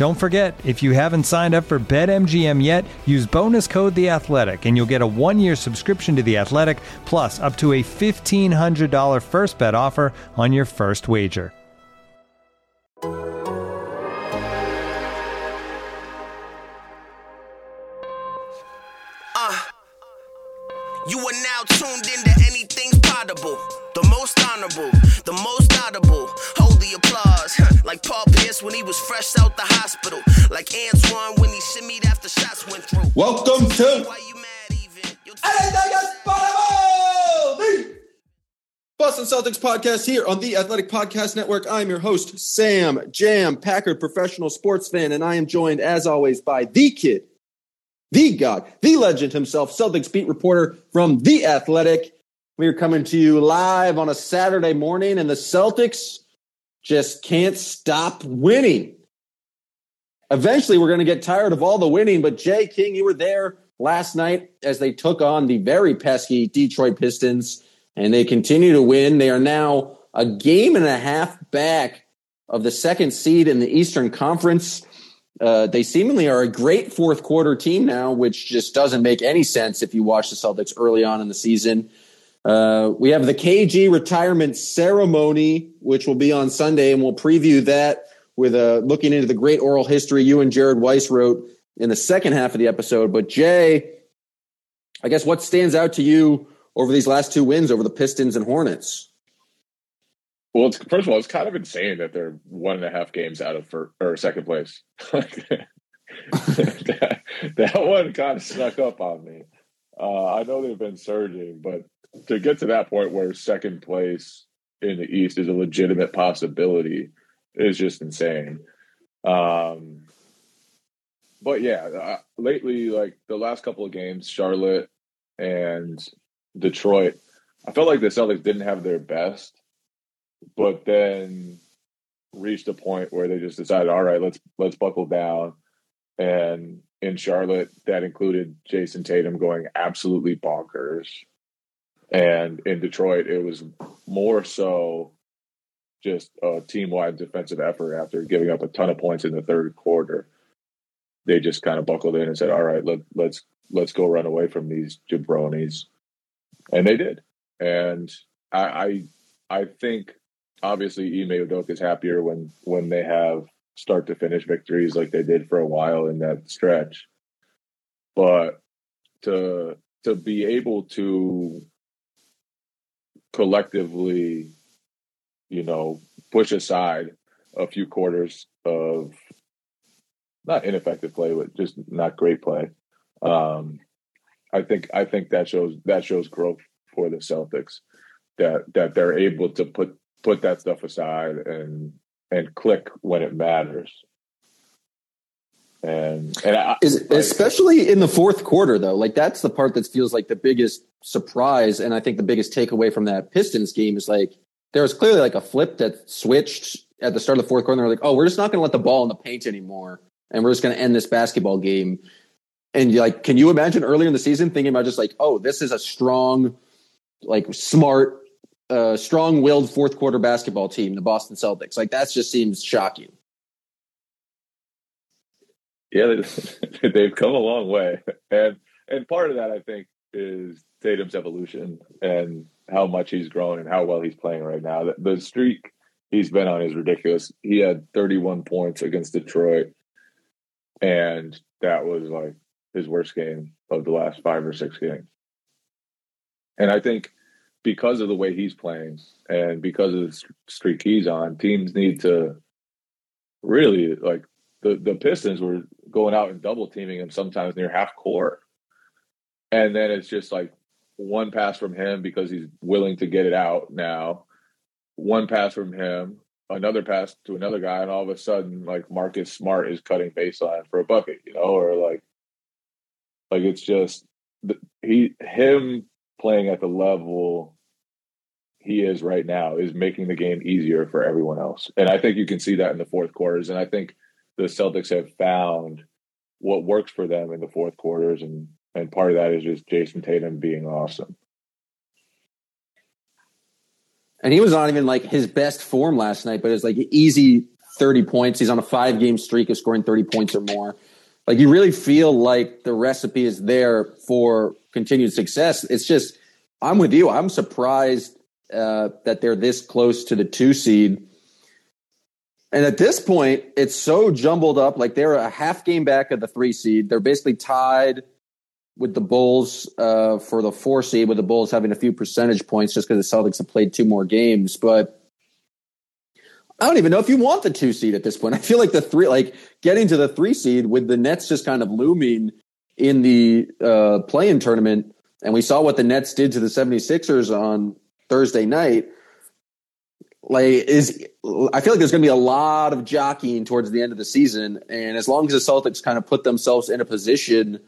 Don't forget, if you haven't signed up for BetMGM yet, use bonus code The Athletic, and you'll get a one-year subscription to The Athletic, plus up to a fifteen hundred dollar first bet offer on your first wager. Uh, You are now tuned into anything's possible. The most honorable, the most audible. Hold the applause. like Paul Pierce when he was fresh out the hospital. Like Antoine when he shimmied after shots went through. Welcome to Why you mad even? You'll Anything is Possible! The Boston Celtics podcast here on the Athletic Podcast Network. I'm your host, Sam Jam Packard, professional sports fan, and I am joined, as always, by the kid, the god, the legend himself, Celtics beat reporter from The Athletic. We are coming to you live on a Saturday morning, and the Celtics just can't stop winning. Eventually, we're going to get tired of all the winning, but Jay King, you were there last night as they took on the very pesky Detroit Pistons, and they continue to win. They are now a game and a half back of the second seed in the Eastern Conference. Uh, they seemingly are a great fourth quarter team now, which just doesn't make any sense if you watch the Celtics early on in the season. Uh, we have the KG retirement ceremony, which will be on Sunday, and we'll preview that with uh, looking into the great oral history you and Jared Weiss wrote in the second half of the episode. But Jay, I guess what stands out to you over these last two wins over the Pistons and Hornets? Well, it's, first of all, it's kind of insane that they're one and a half games out of first, or second place. that, that one kind of snuck up on me. Uh, I know they've been surging, but to get to that point where second place in the East is a legitimate possibility is just insane. Um, but yeah, uh, lately, like the last couple of games, Charlotte and Detroit, I felt like the Celtics didn't have their best, but then reached a point where they just decided, all right, let's let's buckle down. And in Charlotte, that included Jayson Tatum going absolutely bonkers. And in Detroit, it was more so just a team wide defensive effort after giving up a ton of points in the third quarter. They just kind of buckled in and said, All right, let, let's let's go run away from these jabronis. And they did. And I I, I think obviously Ime Udoka is happier when when they have start to finish victories like they did for a while in that stretch. But to to be able to collectively, you know, push aside a few quarters of not ineffective play, but just not great play. Um, I think I think that shows that shows growth for the Celtics that that they're able to put put that stuff aside and and click when it matters. And and I, Is, like, especially in the fourth quarter, though, like that's the part that feels like the biggest surprise, and I think the biggest takeaway from that Pistons game is like there was clearly like a flip that switched at the start of the fourth quarter. They're like, oh, we're just not going to let the ball in the paint anymore, and we're just going to end this basketball game. And like, can you imagine earlier in the season thinking about just like, oh, this is a strong, like smart, uh, strong-willed fourth quarter basketball team, the Boston Celtics. Like that just seems shocking. yeah, they, they've come a long way, and and part of that I think is Tatum's evolution and how much he's grown and how well he's playing right now. The, the streak he's been on is ridiculous. He had 31 points against Detroit, and that was like his worst game of the last five or six games. And I think because of the way he's playing and because of the streak he's on, teams need to really like the the Pistons were going out and double teaming him sometimes near half court, and then it's just like one pass from him because he's willing to get it out now, one pass from him, another pass to another guy, and all of a sudden, like Marcus Smart is cutting baseline for a bucket, you know, or like, like it's just he him playing at the level he is right now is making the game easier for everyone else, and I think you can see that in the fourth quarters, and I think the Celtics have found what works for them in the fourth quarters, and and part of that is just Jayson Tatum being awesome. And he was not even like his best form last night, but it's like easy 30 points. He's on a five game streak of scoring 30 points or more. Like you really feel like the recipe is there for continued success. It's just, I'm with you. I'm surprised uh, that they're this close to the two seed. And at this point, it's so jumbled up. Like they're a half game back of the three seed. They're basically tied with the Bulls uh, for the four seed, with the Bulls having a few percentage points just because the Celtics have played two more games. But I don't even know if you want the two seed at this point. I feel like the three, like getting to the three seed with the Nets just kind of looming in the uh, play-in tournament. And we saw what the Nets did to the 76ers on Thursday night. Like is I feel like there's going to be a lot of jockeying towards the end of the season, and as long as the Celtics kind of put themselves in a position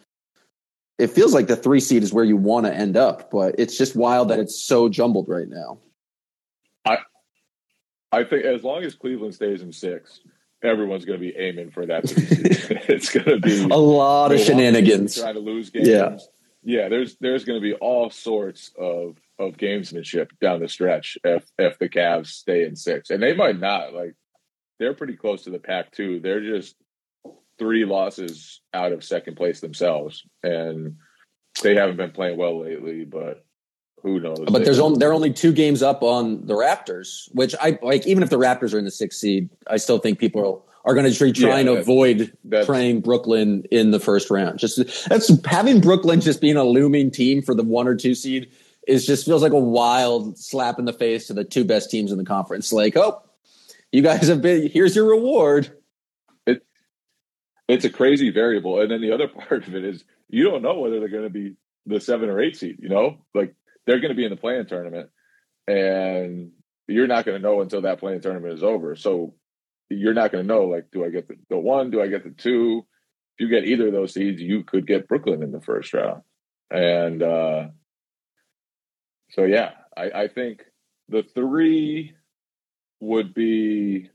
it feels like the three seed is where you want to end up, but it's just wild that it's so jumbled right now. I I think as long as Cleveland stays in six, everyone's going to be aiming for that. it's going to be a lot of shenanigans. Trying to lose games. Yeah, yeah. There's there's going to be all sorts of of gamesmanship down the stretch if if the Cavs stay in six, and they might not. Like they're pretty close to the pack too. They're just three losses out of second place themselves, and they haven't been playing well lately. But who knows? But there's only they're only two games up on the Raptors, which I like. Even if the Raptors are in the sixth seed, I still think people are going to be trying yeah, to avoid playing Brooklyn in the first round. Just that's having Brooklyn just being a looming team for the one or two seed is just feels like a wild slap in the face to the two best teams in the conference. Like, oh, you guys have been here's your reward it's a crazy variable. And then the other part of it is you don't know whether they're going to be the seven or eight seed. You know, like they're going to be in the play-in tournament, and you're not going to know until that play-in tournament is over. So you're not going to know like, do I get the, the one? Do I get the two? If you get either of those seeds, you could get Brooklyn in the first round. And uh, so, yeah, I, I think the three would be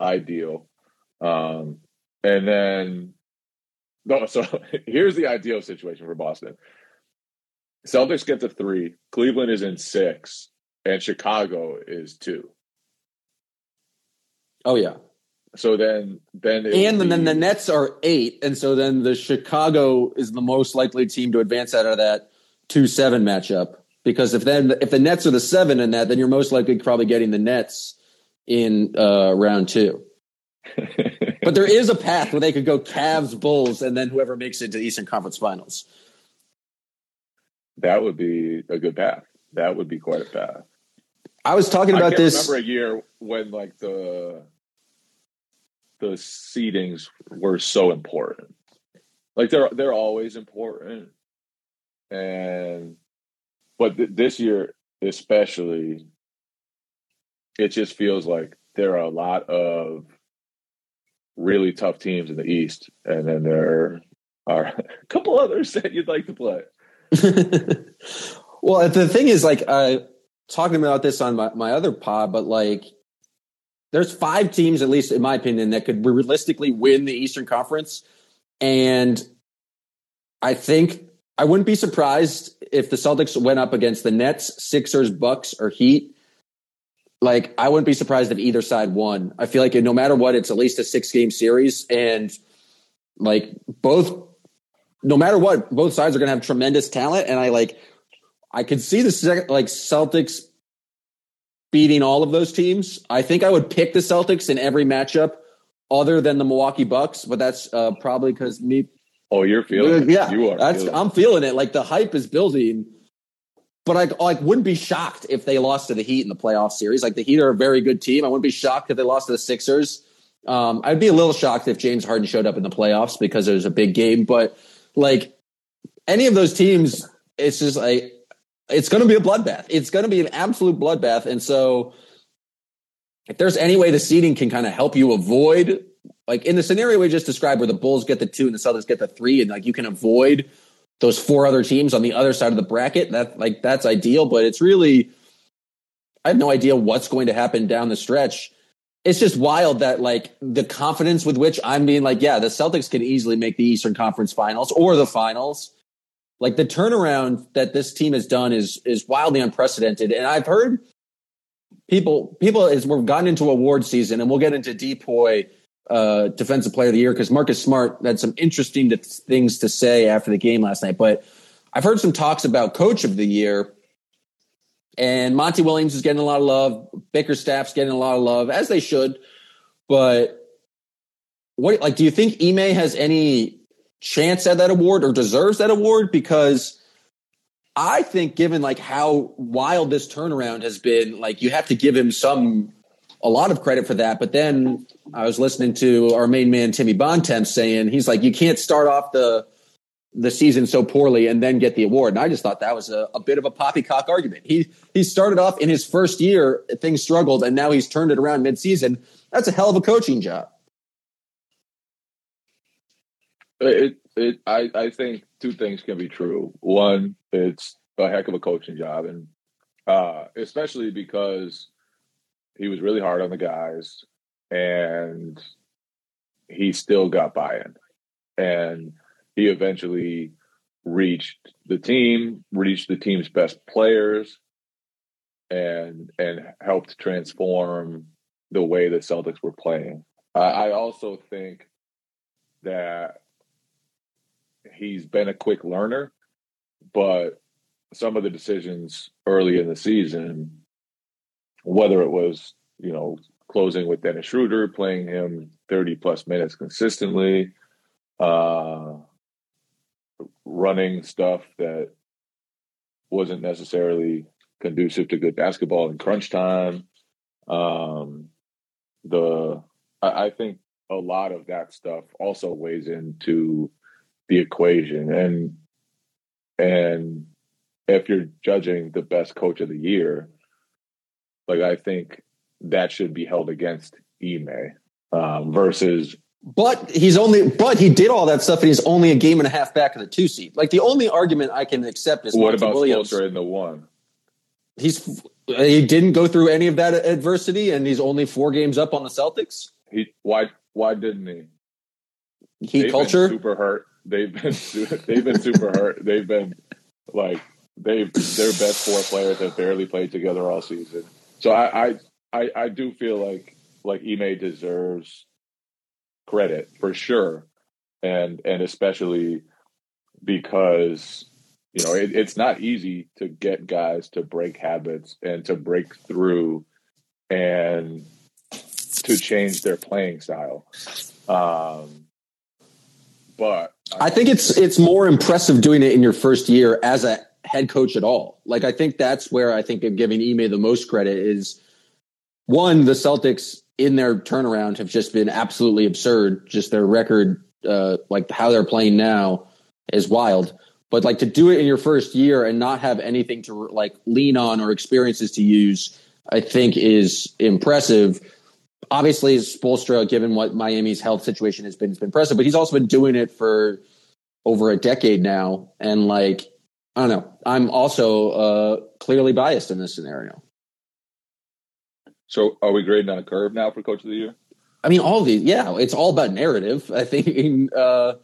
ideal. Um, and then, no, so here's the ideal situation for Boston Celtics get to three, Cleveland is in six, and Chicago is two. Oh, yeah. So then, then, and then, then the Nets are eight, and so then the Chicago is the most likely team to advance out of that two seven matchup. Because if then if the Nets are the seven in that, then you're most likely probably getting the Nets in uh, round two. but there is a path where they could go Cavs, Bulls, and then whoever makes it to the Eastern Conference Finals. That would be a good path. That would be quite a path. I was talking about I this. Remember a year when like the the seedings were so important. Like they're they're always important, and but th- this year especially, it just feels like there are a lot of really tough teams in the East, and then there are a couple others that you'd like to play. well, the thing is, like, uh, talking about this on my, my other pod, but like, there's five teams, at least in my opinion, that could realistically win the Eastern Conference. And I think I wouldn't be surprised if the Celtics went up against the Nets, Sixers, Bucks, or Heat like I wouldn't be surprised if either side won. I feel like no matter what, it's at least a six game series, and like both, no matter what, both sides are going to have tremendous talent. And I like, I could see the second like Celtics beating all of those teams. I think I would pick the Celtics in every matchup other than the Milwaukee Bucks, but that's uh, probably because me. Oh, you're feeling yeah, it. You are. That's feeling I'm feeling it. Like the hype is building. But I like wouldn't be shocked if they lost to the Heat in the playoff series. Like the Heat are a very good team. I wouldn't be shocked if they lost to the Sixers. Um, I'd be a little shocked if James Harden showed up in the playoffs because it was a big game. But like any of those teams, it's just like it's going to be a bloodbath. It's going to be an absolute bloodbath. And so, if there's any way the seeding can kind of help you avoid, like in the scenario we just described, where the Bulls get the two and the Celtics get the three, and like you can avoid those four other teams on the other side of the bracket, that like that's ideal. But it's really, I have no idea what's going to happen down the stretch. It's just wild that like the confidence with which I'm being like, yeah, the Celtics can easily make the Eastern Conference Finals or the finals like the turnaround that this team has done is is wildly unprecedented. And I've heard people people as we've gotten into award season, and we'll get into DPOY uh, Defensive Player of the Year because Marcus Smart had some interesting things to say after the game last night. But I've heard some talks about Coach of the Year, and Monty Williams is getting a lot of love. Bickerstaff's getting a lot of love, as they should. But what like do you think Ime has any chance at that award or deserves that award because I think given like how wild this turnaround has been, like you have to give him some a lot of credit for that. But then I was listening to our main man Timmy Bontemps saying he's like, you can't start off the the season so poorly and then get the award. And I just thought that was a, a bit of a poppycock argument. He he started off in his first year, things struggled, and now he's turned it around midseason. That's a hell of a coaching job. It, it, I, I think two things can be true. One, it's a heck of a coaching job, and uh, especially because he was really hard on the guys, and he still got buy-in, and he eventually reached the team, reached the team's best players, and and helped transform the way the Celtics were playing. I also think that he's been a quick learner, but some of the decisions early in the season, whether it was, you know, closing with Dennis Schroeder, playing him 30 plus minutes consistently, uh, running stuff that wasn't necessarily conducive to good basketball in crunch time. Um, the I, I think a lot of that stuff also weighs into the equation and and if you're judging the best coach of the year like i think that should be held against Ime um, versus but he's only but he did all that stuff and he's only a game and a half back of the two seed. like the only argument i can accept is what Monty about williams Spoelstra in the one he's he didn't go through any of that adversity and he's only four games up on the celtics he why why didn't he They've culture been super hurt they've been they've been super hurt. They've been like they've their best four players have barely played together all season. So I I I, I do feel like like Ime deserves credit for sure, and and especially because you know it, it's not easy to get guys to break habits and to break through and to change their playing style. Um, but I think it's it's more impressive doing it in your first year as a head coach at all. Like I think that's where I think of giving Ime the most credit is one, the Celtics in their turnaround have just been absolutely absurd. Just their record, uh, like how they're playing now, is wild. But like to do it in your first year and not have anything to like lean on or experiences to use, I think is impressive obviously Spoelstra, given what Miami's health situation has been, has been impressive, but he's also been doing it for over a decade now. And like, I don't know, I'm also uh, clearly biased in this scenario. So are we grading on a curve now for coach of the year? I mean, all these, yeah, it's all about narrative. I think uh,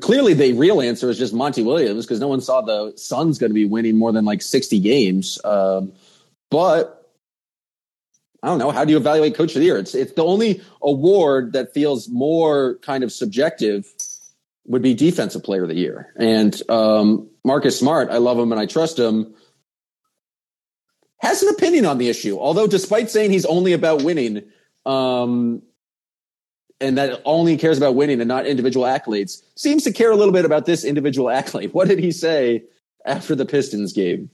clearly the real answer is just Monty Williams because no one saw the Suns going to be winning more than like 60 games. Um, but I don't know. How do you evaluate coach of the year? It's it's the only award that feels more kind of subjective would be defensive player of the year. And um, Marcus Smart, I love him and I trust him. Has an opinion on the issue. Although, despite saying he's only about winning, um, and that only cares about winning and not individual accolades, seems to care a little bit about this individual accolade. What did he say after the Pistons game?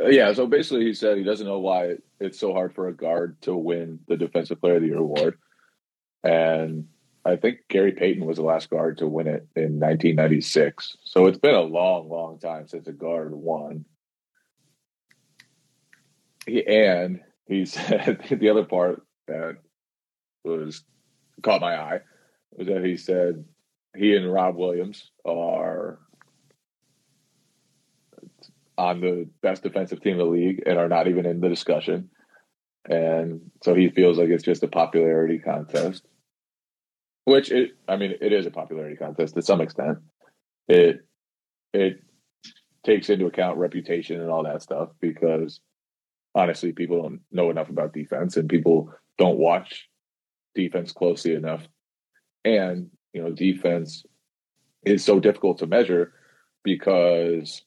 Uh, yeah, so basically, he said he doesn't know why it's so hard for a guard to win the Defensive Player of the Year award, and I think Gary Payton was the last guard to win it in 1996. So it's been a long, long time since a guard won. He, and he said the other part that was caught my eye was that he said he and Rob Williams are on the best defensive team in the league and are not even in the discussion. And so he feels like it's just a popularity contest, which it, I mean, it is a popularity contest to some extent. It, it takes into account reputation and all that stuff because honestly, people don't know enough about defense and people don't watch defense closely enough. And, you know, defense is so difficult to measure because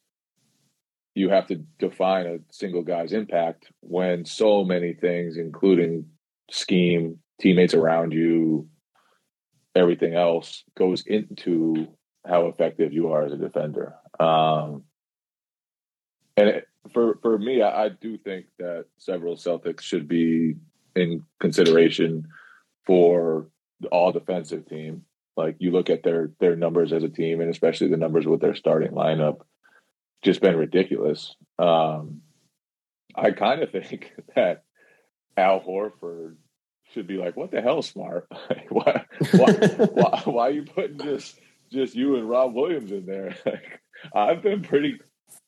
you have to define a single guy's impact when so many things, including scheme, teammates around you, everything else goes into how effective you are as a defender. Um, and it, for for me, I, I, do think that several Celtics should be in consideration for the all defensive team. Like you look at their their numbers as a team, and especially the numbers with their starting lineup, just been ridiculous. Um, I kind of think that Al Horford should be like, "What the hell, smart? why, why, why, why, are you putting just just you and Rob Williams in there? Like, I've been pretty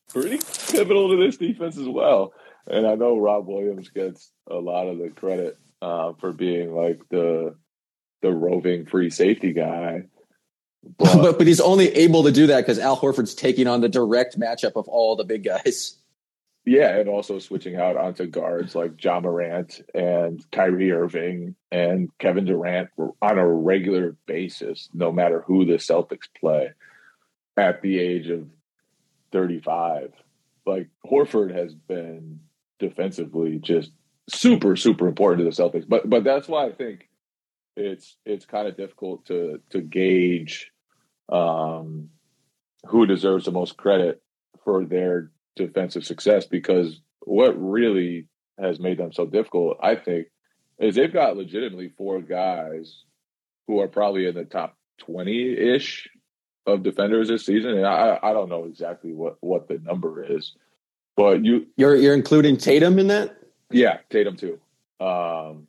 pretty pivotal to this defense as well, and I know Rob Williams gets a lot of the credit uh, for being like the the roving free safety guy. But, but, but he's only able to do that because Al Horford's taking on the direct matchup of all the big guys. Yeah, and also switching out onto guards like Ja Morant and Kyrie Irving and Kevin Durant on a regular basis, no matter who the Celtics play at the age of 35. Like Horford has been defensively just super, super important to the Celtics. But but that's why I think it's it's kind of difficult to to gauge um, who deserves the most credit for their defensive success because what really has made them so difficult, I think, is they've got legitimately four guys who are probably in the top 20 ish of defenders this season. And I, I don't know exactly what, what the number is, but you, you're, you're including Tatum in that? Yeah. Tatum too. Um,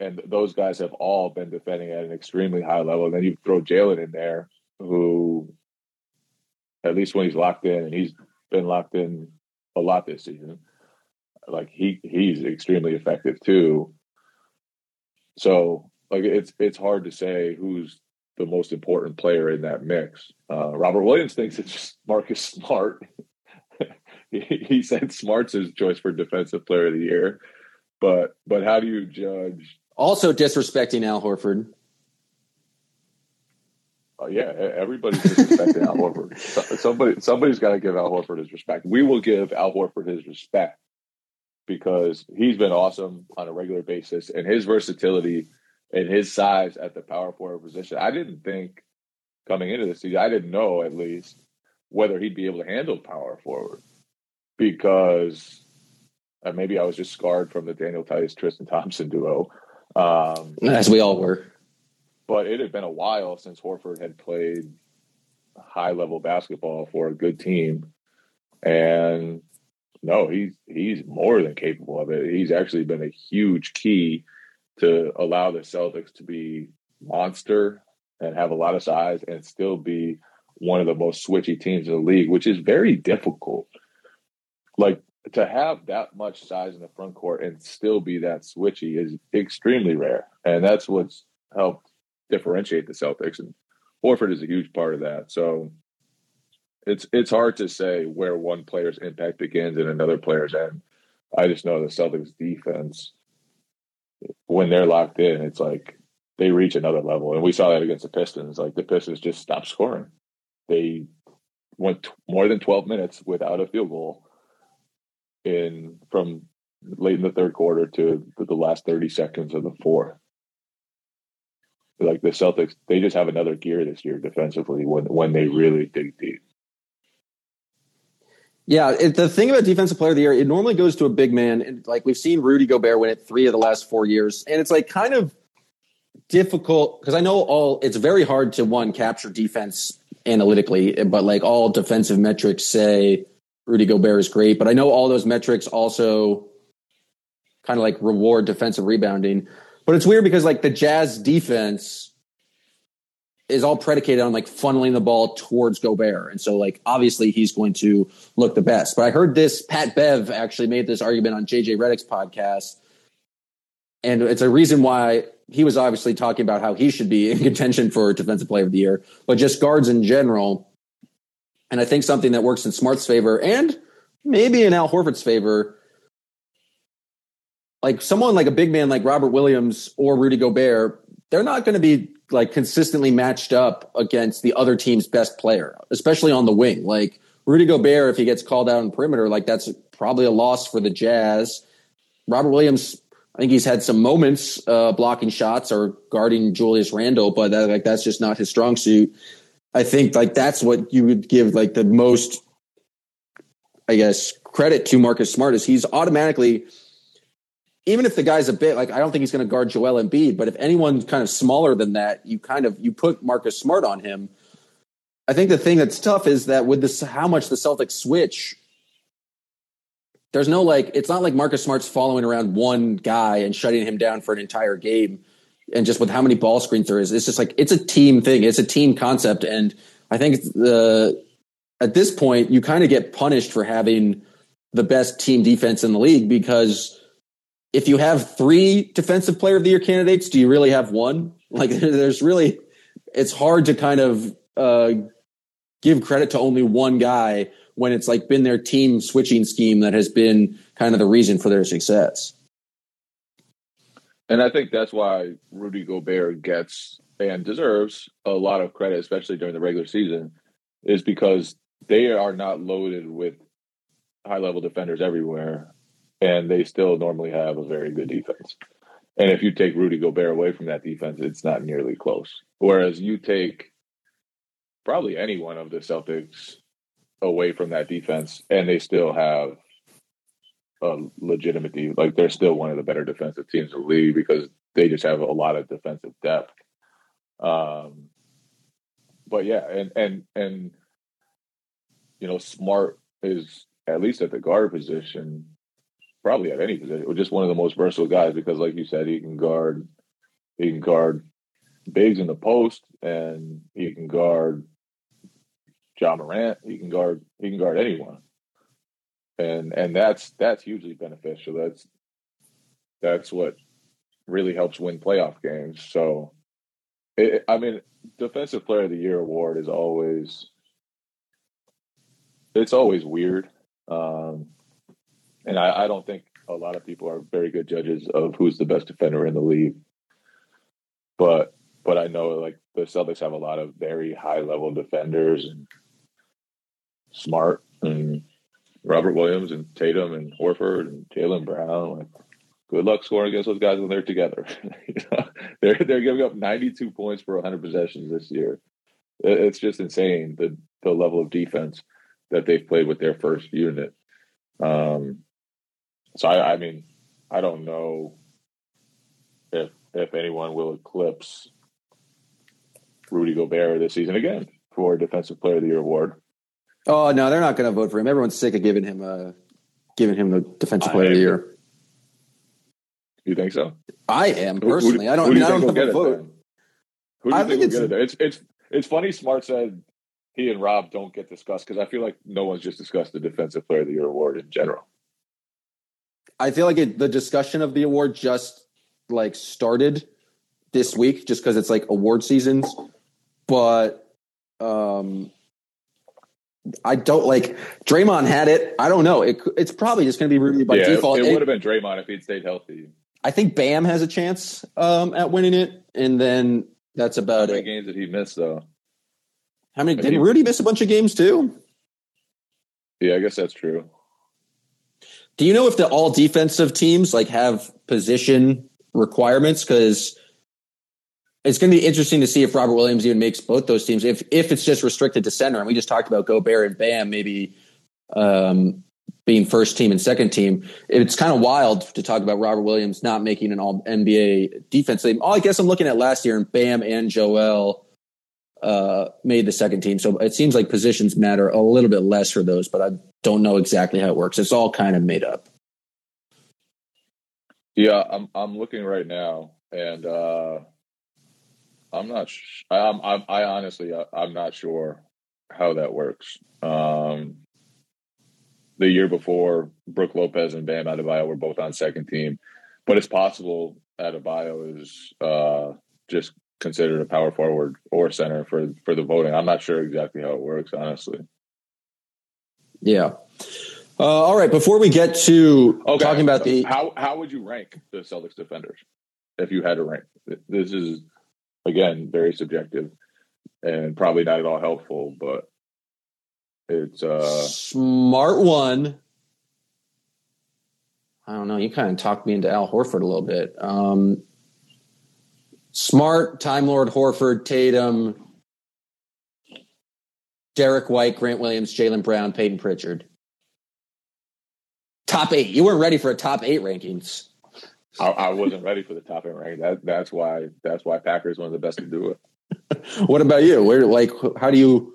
and those guys have all been defending at an extremely high level. And then you throw Jaylen in there, who, at least when he's locked in, and he's been locked in a lot this season, like he he's extremely effective too. So like it's it's hard to say who's the most important player in that mix. Uh, Robert Williams thinks it's Marcus Smart. he, he said Smart's his choice for Defensive Player of the Year. But but how do you judge also disrespecting Al Horford. Uh, yeah, everybody's disrespecting Al Horford. Somebody, somebody's got to give Al Horford his respect. We will give Al Horford his respect because he's been awesome on a regular basis, and his versatility and his size at the power forward position. I didn't think coming into the season, I didn't know at least whether he'd be able to handle power forward because uh, maybe I was just scarred from the Daniel Theis Tristan Thompson duo. Um, As we all were. But it had been a while since Horford had played high level basketball for a good team. And no, he's he's more than capable of it. He's actually been a huge key to allow the Celtics to be monster and have a lot of size and still be one of the most switchy teams in the league, which is very difficult. Like to have that much size in the front court and still be that switchy is extremely rare. And that's what's helped differentiate the Celtics. And Horford is a huge part of that. So it's it's hard to say where one player's impact begins and another player's end. I just know the Celtics defense, when they're locked in, it's like they reach another level. And we saw that against the Pistons. Like the Pistons just stopped scoring. They went t- more than 12 minutes without a field goal in from late in the third quarter to the last 30 seconds of the fourth. Like the Celtics, they just have another gear this year defensively when when they really dig deep. Yeah, it, the thing about defensive player of the year, it normally goes to a big man. And like we've seen Rudy Gobert win it three of the last four years, and it's like kind of difficult because I know all. It's very hard to one capture defense analytically, but like all defensive metrics say Rudy Gobert is great, but I know all those metrics also kind of like reward defensive rebounding. But it's weird because like the Jazz defense is all predicated on like funneling the ball towards Gobert. And so like obviously he's going to look the best. But I heard this Pat Bev actually made this argument on JJ Redick's podcast. And it's a reason why he was obviously talking about how he should be in contention for defensive player of the year, but just guards in general. And I think something that works in Smart's favor and maybe in Al Horford's favor like someone like a big man like Robert Williams or Rudy Gobert, they're not going to be like consistently matched up against the other team's best player, especially on the wing. Like Rudy Gobert, if he gets called out on perimeter, like that's probably a loss for the Jazz. Robert Williams, I think he's had some moments uh, blocking shots or guarding Julius Randle, but that, like that's just not his strong suit. I think like that's what you would give like the most, I guess, credit to Marcus Smart is he's automatically even if the guy's a bit like I don't think he's going to guard Joel Embiid, but if anyone's kind of smaller than that, you kind of you put Marcus Smart on him. I think the thing that's tough is that with this how much the Celtics switch, there's no like it's not like Marcus Smart's following around one guy and shutting him down for an entire game. And just with how many ball screens there is, it's just like it's a team thing. It's a team concept. And I think the at this point you kind of get punished for having the best team defense in the league because if you have three defensive player of the year candidates, do you really have one? Like there's really, it's hard to kind of uh, give credit to only one guy when it's like been their team switching scheme that has been kind of the reason for their success. And I think that's why Rudy Gobert gets and deserves a lot of credit, especially during the regular season, is because they are not loaded with high level defenders everywhere and they still normally have a very good defense. And if you take Rudy Gobert away from that defense, it's not nearly close. Whereas you take probably any one of the Celtics away from that defense, and they still have a legitimate defense. Like they're still one of the better defensive teams in the league because they just have a lot of defensive depth. Um, but yeah, and and and you know, Smart is at least at the guard position probably at any position, or just one of the most versatile guys because, like you said, he can guard, he can guard bigs in the post, and he can guard Ja Morant. He can guard, he can guard anyone, and and that's that's hugely beneficial. That's that's what really helps win playoff games. So, it, I mean, defensive player of the year award is always it's always weird. Um, and I, I don't think a lot of people are very good judges of who's the best defender in the league. But but I know like the Celtics have a lot of very high level defenders and smart and Robert Williams and Tatum and Horford and Jaylen Brown. Like, good luck scoring against those guys when they're together. you know, they're they're giving up 92 points for 100 possessions this year. It's just insane the the level of defense that they've played with their first unit. Um, so I, I mean, I don't know if if anyone will eclipse Rudy Gobert this season again for Defensive Player of the Year award. Oh no, they're not going to vote for him. Everyone's sick of giving him a giving him the Defensive Player of the Year. You think so? I am personally. Who, who, I don't. I, mean, I don't have a vote. Who do you I think, think will get it? It's it's it's funny. Smart said he and Rob don't get discussed because I feel like no one's just discussed the Defensive Player of the Year award in general. I feel like it, the discussion of the award just like started this week, just because it's like award seasons. But um, I don't like Draymond had it. I don't know. It, it's probably just going to be Rudy by yeah, default. It, it would have been Draymond if he'd stayed healthy. I think Bam has a chance um, at winning it, and then that's about How many it. games did he miss though? How many? Did Rudy miss a bunch of games too? Yeah, I guess that's true. Do you know if the all defensive teams like have position requirements? Because it's going to be interesting to see if Robert Williams even makes both those teams. If if it's just restricted to center, and we just talked about Gobert and Bam, maybe um, being first team and second team. It's kind of wild to talk about Robert Williams not making an All NBA defense team. Oh, I guess I'm looking at last year, and Bam and Joel uh, made the second team. So it seems like positions matter a little bit less for those, but I don't know exactly how it works. It's all kind of made up. Yeah, I'm I'm looking right now, and uh, I'm not. Sh- I'm, I'm I honestly I, I'm not sure how that works. Um, the year before, Brook Lopez and Bam Adebayo were both on second team, but it's possible Adebayo is uh, just considered a power forward or center for for the voting. I'm not sure exactly how it works, honestly. Yeah. Uh, all right. Before we get to Okay, talking about so the how how would you rank the Celtics defenders if you had to rank? This is again very subjective and probably not at all helpful, but it's uh smart one. I don't know. You kind of talked me into Al Horford a little bit. Um, smart, Time Lord Horford, Tatum, Derrick White, Grant Williams, Jaylen Brown, Payton Pritchard. Top eight. You weren't ready for a top eight rankings. I, I wasn't ready for the top eight rank. That that's why that's why Packers one of the best to do it. What about you? Where, like, how do you?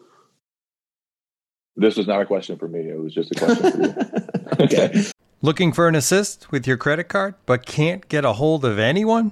This was not a question for me. It was just a question for you. okay. Looking for an assist with your credit card but can't get a hold of anyone?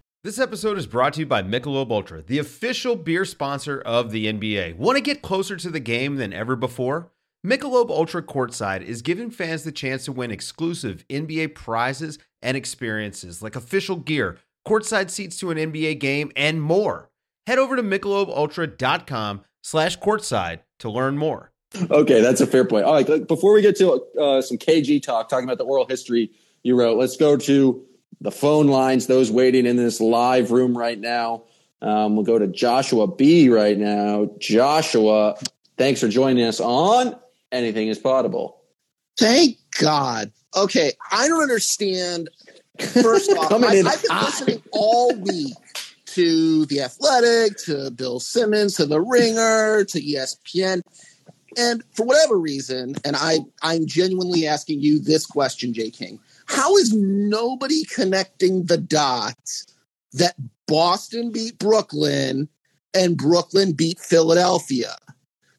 This episode is brought to you by Michelob Ultra, the official beer sponsor of the NBA. Want to get closer to the game than ever before? Michelob Ultra Courtside is giving fans the chance to win exclusive NBA prizes and experiences like official gear, courtside seats to an NBA game, and more. Head over to michelobultra.com slash courtside to learn more. Okay, that's a fair point. All right, before we get to uh, some KG talk, talking about the oral history you wrote, let's go to the phone lines. Those waiting in this live room right now. Um, we'll go to Joshua B right now. Joshua, thanks for joining us on Anything is Possible. Thank God. Okay, I don't understand. First off, I, I've been listening all week to The Athletic, to Bill Simmons, to The Ringer, to ESPN. And for whatever reason, and I, I'm genuinely asking you this question, Jay King. How is nobody connecting the dots that Boston beat Brooklyn and Brooklyn beat Philadelphia?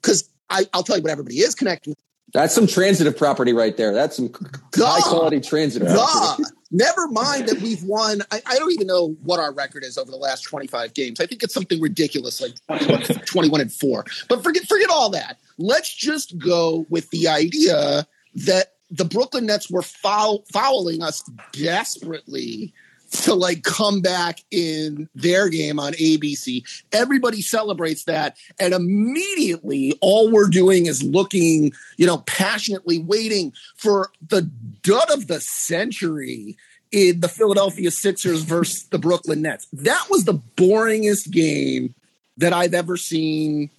Because I'll tell you what everybody is connecting. That's some transitive property right there. That's some high quality transitive property. Never mind that we've won. I, I don't even know what our record is over the last 25 games. I think it's something ridiculous, like 21, 21 and four. But forget forget all that. Let's just go with the idea that the Brooklyn Nets were foul, fouling us desperately to like come back in their game on ABC. Everybody celebrates that. And immediately all we're doing is looking, you know, passionately waiting for the dud of the century in the Philadelphia Sixers versus the Brooklyn Nets. That was the boringest game that I've ever seen.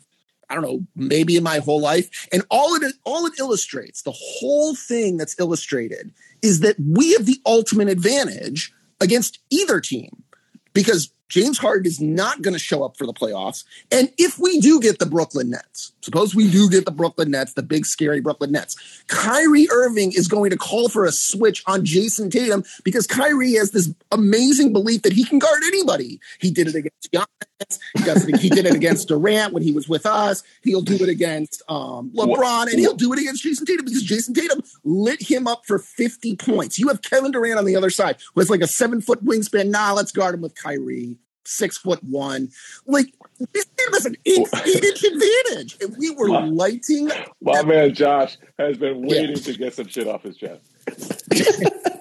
I don't know, maybe in my whole life. And all it all it illustrates, the whole thing that's illustrated is that we have the ultimate advantage against either team because James Harden is not going to show up for the playoffs. And if we do get the Brooklyn Nets, suppose we do get the Brooklyn Nets, the big scary Brooklyn Nets, Kyrie Irving is going to call for a switch on Jayson Tatum because Kyrie has this amazing belief that he can guard anybody. He did it against Giannis. He, does it, he did it against Durant when he was with us. He'll do it against um, LeBron, and he'll do it against Jayson Tatum because Jayson Tatum lit him up for 50 points. You have Kevin Durant on the other side who has like a seven foot wingspan. Nah, let's guard him with Kyrie six foot one. Like this gave us an eight, eight inch advantage, and we were lighting. My man Josh has been waiting to get some shit off his chest.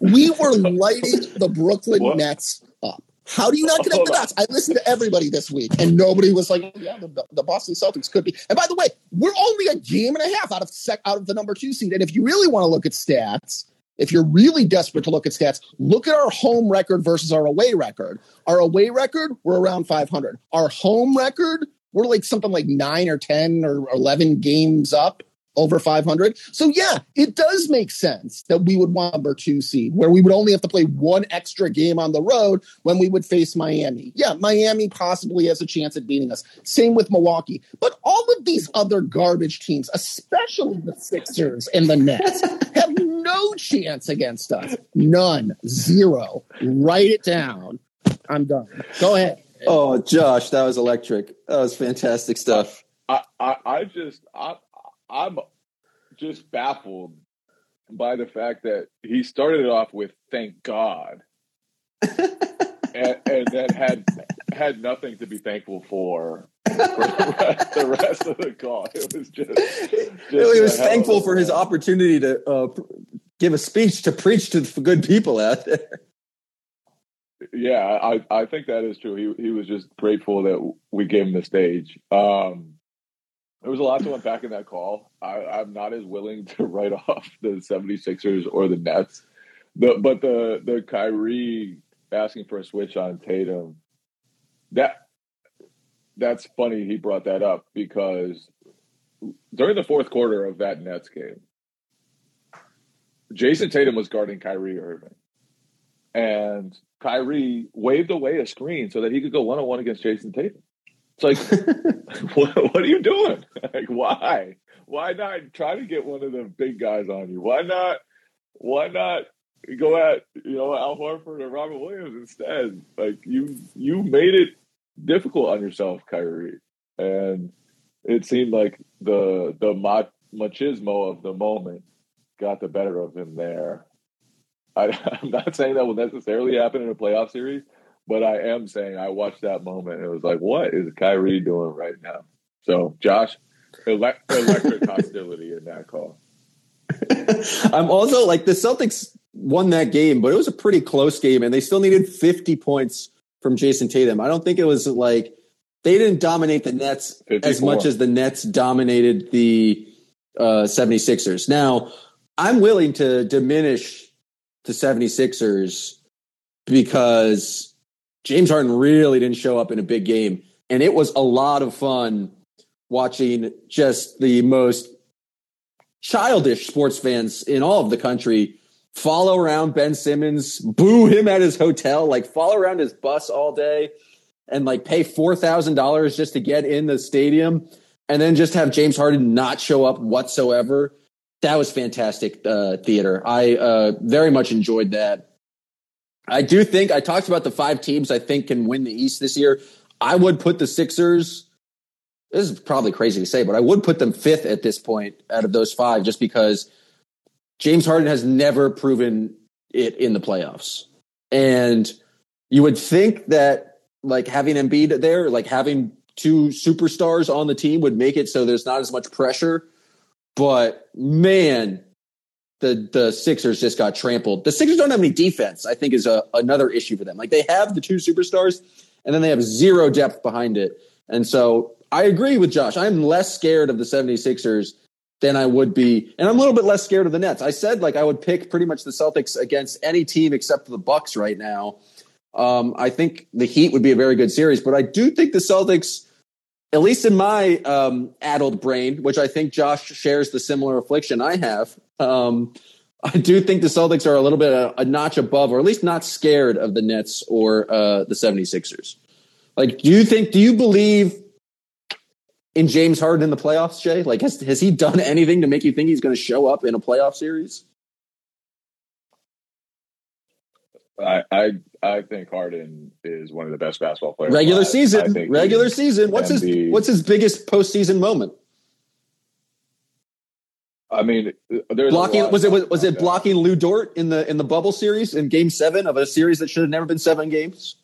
We were lighting the Brooklyn What? Nets up. How do you not connect Hold the dots? I listened to everybody this week, and nobody was like, "Yeah, the, the Boston Celtics could be." And by the way, we're only a game and a half out of sec, out of the number two seed. And if you really want to look at stats, if you're really desperate to look at stats, look at our home record versus our away record. Our away record, we're around 500. Our home record, we're like something like nine or 10 or 11 games up over 500. So, yeah, it does make sense that we would want number two seed where we would only have to play one extra game on the road when we would face Miami. Yeah, Miami possibly has a chance at beating us. Same with Milwaukee. But all of these other garbage teams, especially the Sixers and the Nets, have no chance against us. None. Zero. Write it down. I'm done. Go ahead. Oh, Josh, that was electric. That was fantastic stuff. I, I, I just, I, I'm just baffled by the fact that he started it off with "Thank God," and, and then had had nothing to be thankful for for the rest, the rest of the call. It was just, just he was a hell of thankful for his opportunity to uh, give a speech to preach to the good people out there. Yeah, I, I think that is true. He he was just grateful that we gave him the stage. Um, there was a lot to unpack in that call. I, I'm not as willing to write off the 76ers or the Nets. The, but the the Kyrie asking for a switch on Tatum, that that's funny he brought that up because during the fourth quarter of that Nets game, Jayson Tatum was guarding Kyrie Irving. And Kyrie waved away a screen so that he could go one on one against Jayson Tatum. It's like, what, what are you doing? Like, why? Why not try to get one of the big guys on you? Why not? Why not go at you know Al Horford or Robert Williams instead? Like you, you made it difficult on yourself, Kyrie, and it seemed like the the mach- machismo of the moment got the better of him there. I, I'm not saying that will necessarily happen in a playoff series, but I am saying I watched that moment and it was like, what is Kyrie doing right now? So, Josh, ele- electric hostility in that call. I'm also like the Celtics won that game, but it was a pretty close game, and they still needed 50 points from Jayson Tatum. I don't think it was like they didn't dominate the Nets as much as the Nets dominated the uh, 76ers. Now, I'm willing to diminish the 76ers because James Harden really didn't show up in a big game. And it was a lot of fun watching just the most childish sports fans in all of the country follow around Ben Simmons, boo him at his hotel, like follow around his bus all day and like pay $4,000 just to get in the stadium and then just have James Harden not show up whatsoever. That was fantastic uh, theater. I uh, very much enjoyed that. I do think I talked about the five teams I think can win the East this year. I would put the Sixers. This is probably crazy to say, but I would put them fifth at this point out of those five, just because James Harden has never proven it in the playoffs. And you would think that like having Embiid there, like having two superstars on the team would make it so there's not as much pressure. But man, the the Sixers just got trampled. The Sixers don't have any defense, I think is a, another issue for them. Like they have the two superstars and then they have zero depth behind it. And so I agree with Josh. I'm less scared of the 76ers than I would be. And I'm a little bit less scared of the Nets. I said like I would pick pretty much the Celtics against any team except the Bucks right now. Um, I think the Heat would be a very good series, but I do think the Celtics, at least in my um, addled brain, which I think Josh shares the similar affliction I have, um, I do think the Celtics are a little bit a, a notch above, or at least not scared of the Nets or uh, the 76ers. Like, do you think, do you believe in James Harden in the playoffs, Jay? Like, has, has he done anything to make you think he's going to show up in a playoff series? I, I I think Harden is one of the best basketball players. Regular alive. Season, regular season. What's his Embiid. What's his biggest postseason moment? I mean, there's blocking was it was, was it blocking Lu Dort in the in the bubble series in Game Seven of a series that should have never been seven games?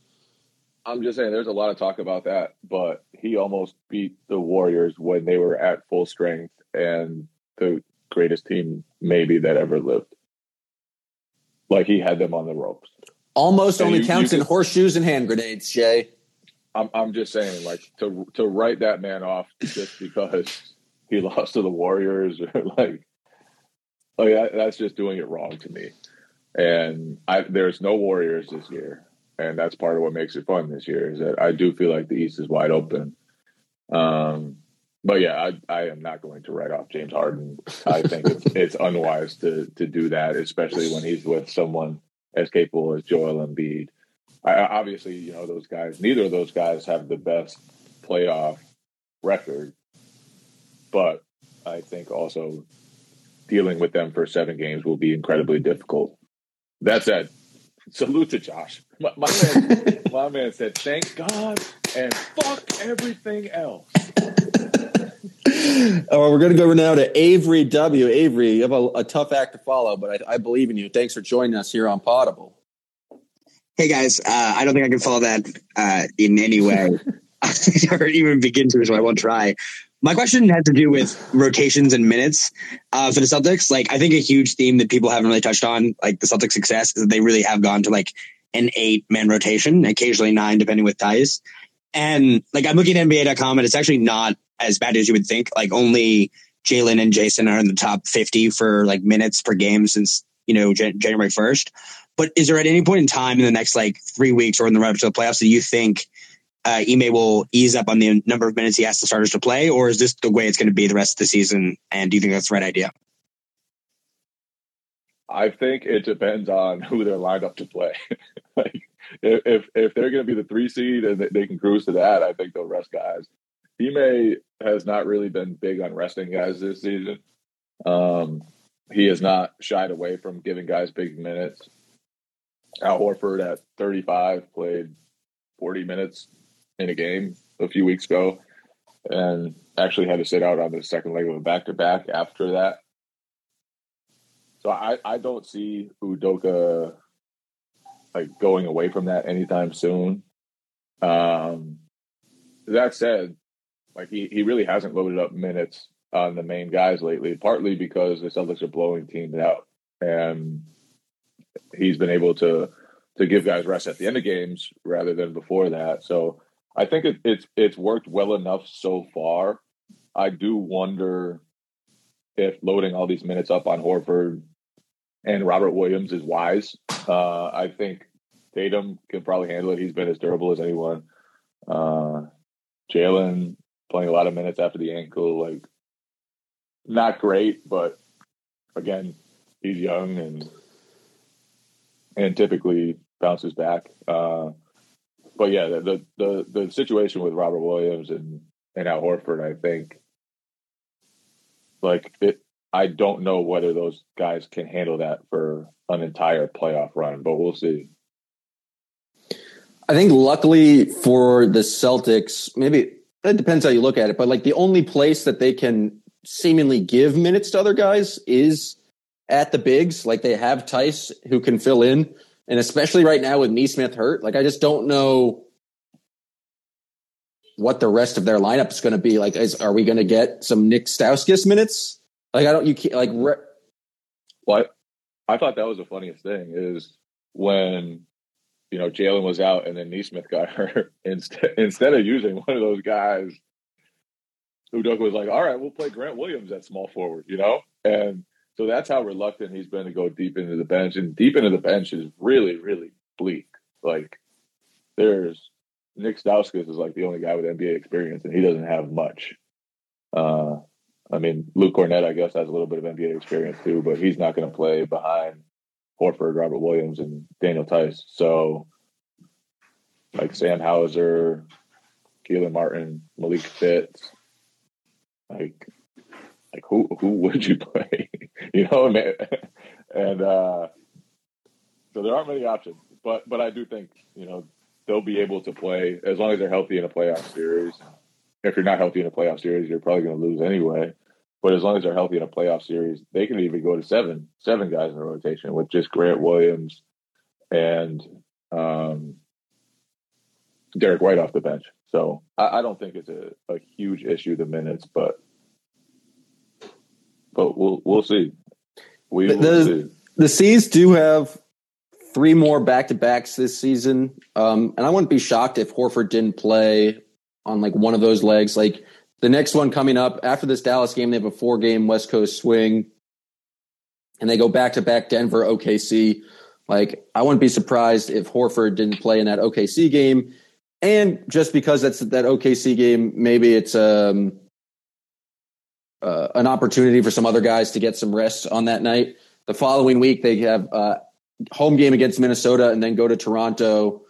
I'm just saying, there's a lot of talk about that, but he almost beat the Warriors when they were at full strength and the greatest team maybe that ever lived. like he had them on the ropes. Almost And only you- counts you in horseshoes and hand grenades, Jay. I'm I'm just saying, like to to write that man off just because he lost to the Warriors, or like, like that, that's just doing it wrong to me. And I there's no Warriors this year, and that's part of what makes it fun this year is that I do feel like the East is wide open. Um, but yeah, I I am not going to write off James Harden. I think it's it's unwise to to do that, especially when he's with someone as capable as Joel Embiid. I, obviously, you know, those guys, neither of those guys have the best playoff record, but I think also dealing with them for seven games will be incredibly difficult. That said, salute to Josh. My, my man, my man said, "Thank God and fuck everything else." We're going to go now to Avery W. Avery, you have a, a tough act to follow, but I, I believe in you. Thanks for joining us here on Potable. Hey guys, uh, I don't think I can follow that uh, in any way, or even begin to, so I won't try. My question has to do with rotations and minutes uh, for the Celtics. Like, I think a huge theme that people haven't really touched on, like the Celtics' success, is that they really have gone to like an eight man rotation, occasionally nine, depending with ties. And like, I'm looking at NBA.com, and it's actually not as bad as you would think. Like, only Jaylen and Jayson are in the top 50 for like minutes per game since you know Jan- January 1st. But is there at any point in time in the next like three weeks or in the run up to the playoffs that you think uh, Ime will ease up on the number of minutes he asks the starters to play, or is this the way it's going to be the rest of the season? And do you think that's the right idea? I think it depends on who they're lined up to play. like if if, they're going to be the three seed and they, they can cruise to that, I think they'll rest guys. Ime has not really been big on resting guys this season. Um, he has not shied away from giving guys big minutes. Al Horford at 35 played 40 minutes in a game a few weeks ago and actually had to sit out on the second leg of a back to back after that. So I, I don't see Udoka like going away from that anytime soon. Um, that said, like he, he really hasn't loaded up minutes on the main guys lately, partly because the Celtics are blowing teams out, and he's been able to to give guys rest at the end of games rather than before that. So I think it, it's it's worked well enough so far. I do wonder if loading all these minutes up on Horford and Robert Williams is wise. Uh, I think Tatum can probably handle it. He's been as durable as anyone. Uh, Jaylen playing a lot of minutes after the ankle, like not great, but again, he's young and and typically bounces back. Uh, but yeah, the, the the situation with Robert Williams and and Al Horford, I think, like it, I don't know whether those guys can handle that for an entire playoff run, but we'll see. I think luckily for the Celtics, maybe it depends how you look at it, but like the only place that they can seemingly give minutes to other guys is at the bigs. Like they have Theis who can fill in, and especially right now with Nesmith hurt, like I just don't know what the rest of their lineup is going to be. Like, is, are we going to get some Nik Stauskas minutes? Like I don't, you can't like. Re- Well, I, I thought that was the funniest thing is when you know Jaylen was out and then Nesmith got hurt. Instead, instead of using one of those guys, Udoka was like, "All right, we'll play Grant Williams at small forward," you know, and so that's how reluctant he's been to go deep into the bench. And deep into the bench is really, really bleak. Like there's Nik Stauskas is like the only guy with NBA experience, and he doesn't have much. Uh, I mean, Luke Kornet, I guess, has a little bit of NBA experience too, but he's not going to play behind Horford, Robert Williams, and Daniel Theis. So, like Sam Hauser, Keelan Martin, Malik Fitts, like, like who who would you play? you know, man? and uh, so there aren't many options. But but I do think you know they'll be able to play as long as they're healthy in a playoff series. If you're not healthy in a playoff series, you're probably going to lose anyway. But as long as they're healthy in a playoff series, they can even go to seven, seven guys in the rotation with just Grant Williams and um, Derrick White off the bench. So I, I don't think it's a, a huge issue the minutes, but but we'll we'll see. We will The- see. the C's do have three more back to backs this season, um, and I wouldn't be shocked if Horford didn't play on like one of those legs. Like the next one coming up after this Dallas game, they have a four game West Coast swing, and they go back to back Denver, OKC. Like I wouldn't be surprised if Horford didn't play in that OKC game, and just because that's that OKC game, maybe it's um, uh, an opportunity for some other guys to get some rest on that night. The following week, they have uh, home game against Minnesota, and then go to Toronto.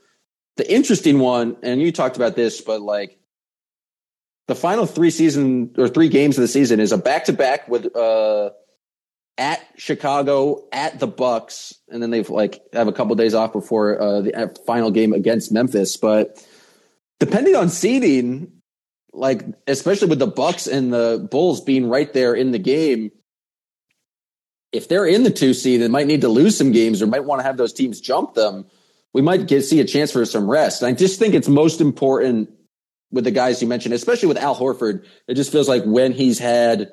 The interesting one, and you talked about this, but like the final three season or three games of the season is a back to back with uh, at Chicago, at the Bucks, and then they've like have a couple days off before uh, the uh, final game against Memphis. But depending on seeding, like especially with the Bucks and the Bulls being right there in the game, if they're in the two seed and might need to lose some games or might want to have those teams jump them, we might get see a chance for some rest. And I just think it's most important with the guys you mentioned, especially with Al Horford. It just feels like when he's had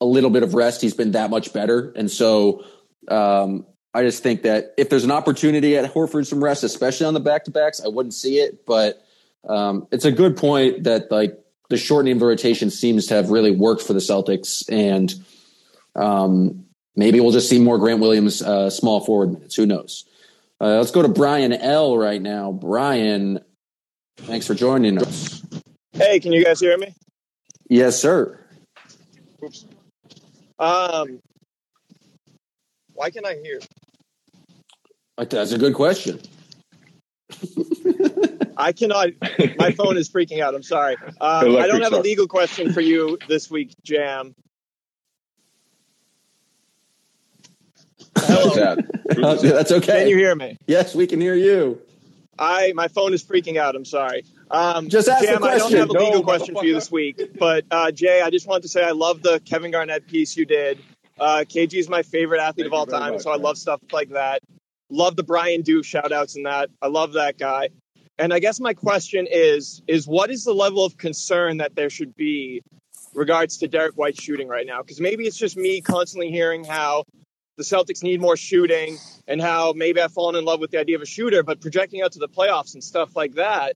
a little bit of rest, he's been that much better. And so um, I just think that if there's an opportunity at Horford some rest, especially on the back to backs, I wouldn't see it. But um, it's a good point that like the shortening of the rotation seems to have really worked for the Celtics, and um, maybe we'll just see more Grant Williams uh, small forward minutes. Who knows? Uh, let's go to Brian L right now. Brian, thanks for joining us. Hey, can you guys hear me? Yes, sir. Oops. Um, why can I hear? That's a good question. I cannot. My phone is freaking out. I'm sorry. Um, I don't have a legal question for you this week, Jam. Hello. That's okay. Can you hear me? Yes, we can hear you. I my phone is freaking out. I'm sorry. Um, just ask Jam, the question. I don't have a legal No, question for you this week, but uh, Jay, I just wanted to say I love the Kevin Garnett piece you did. Uh, KG is my favorite athlete Thank of all time, much, so I man. love stuff like that. Love the Brian Duke shout outs and that. I love that guy. And I guess my question is is what is the level of concern that there should be regards to Derrick White shooting right now? Because maybe it's just me constantly hearing how the Celtics need more shooting and how maybe I've fallen in love with the idea of a shooter, but projecting out to the playoffs and stuff like that,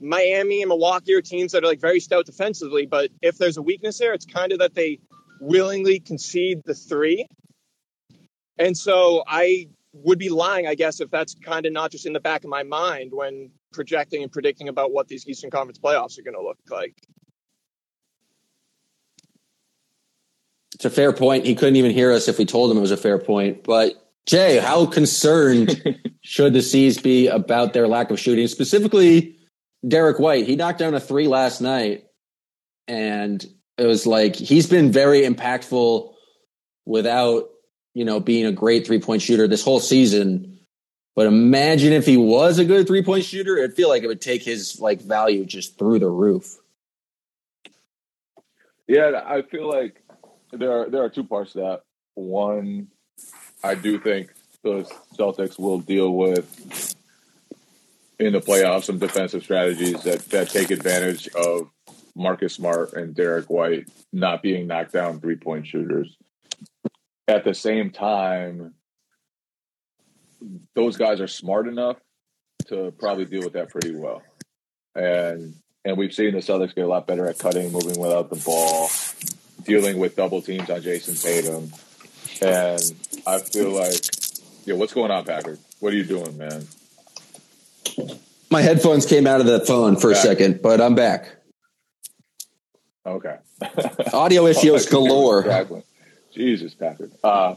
Miami and Milwaukee are teams that are like very stout defensively, but if there's a weakness there, it's kind of that they willingly concede the three. And so I would be lying, I guess, if that's kind of not just in the back of my mind when projecting and predicting about what these Eastern Conference playoffs are going to look like. It's a fair point. He couldn't even hear us if we told him it was a fair point. But Jay, how concerned should the C's be about their lack of shooting? Specifically, Derrick White. He knocked down a three last night, and it was like he's been very impactful without you know being a great three point shooter this whole season. But imagine if he was a good three point shooter, it'd feel like it would take his like value just through the roof. Yeah, I feel like there are there are two parts to that. One, I do think the Celtics will deal with in the playoffs some defensive strategies that that take advantage of Marcus Smart and Derrick White not being knocked down three point shooters. At the same time, those guys are smart enough to probably deal with that pretty well. And and we've seen the Celtics get a lot better at cutting, moving without the ball, dealing with double teams on Jayson Tatum. And I feel like, yeah, what's going on, Packard? What are you doing, man? My headphones came out of the phone for a second, but I'm back. Okay. Audio issues galore. Exactly. Jesus, Patrick. Uh,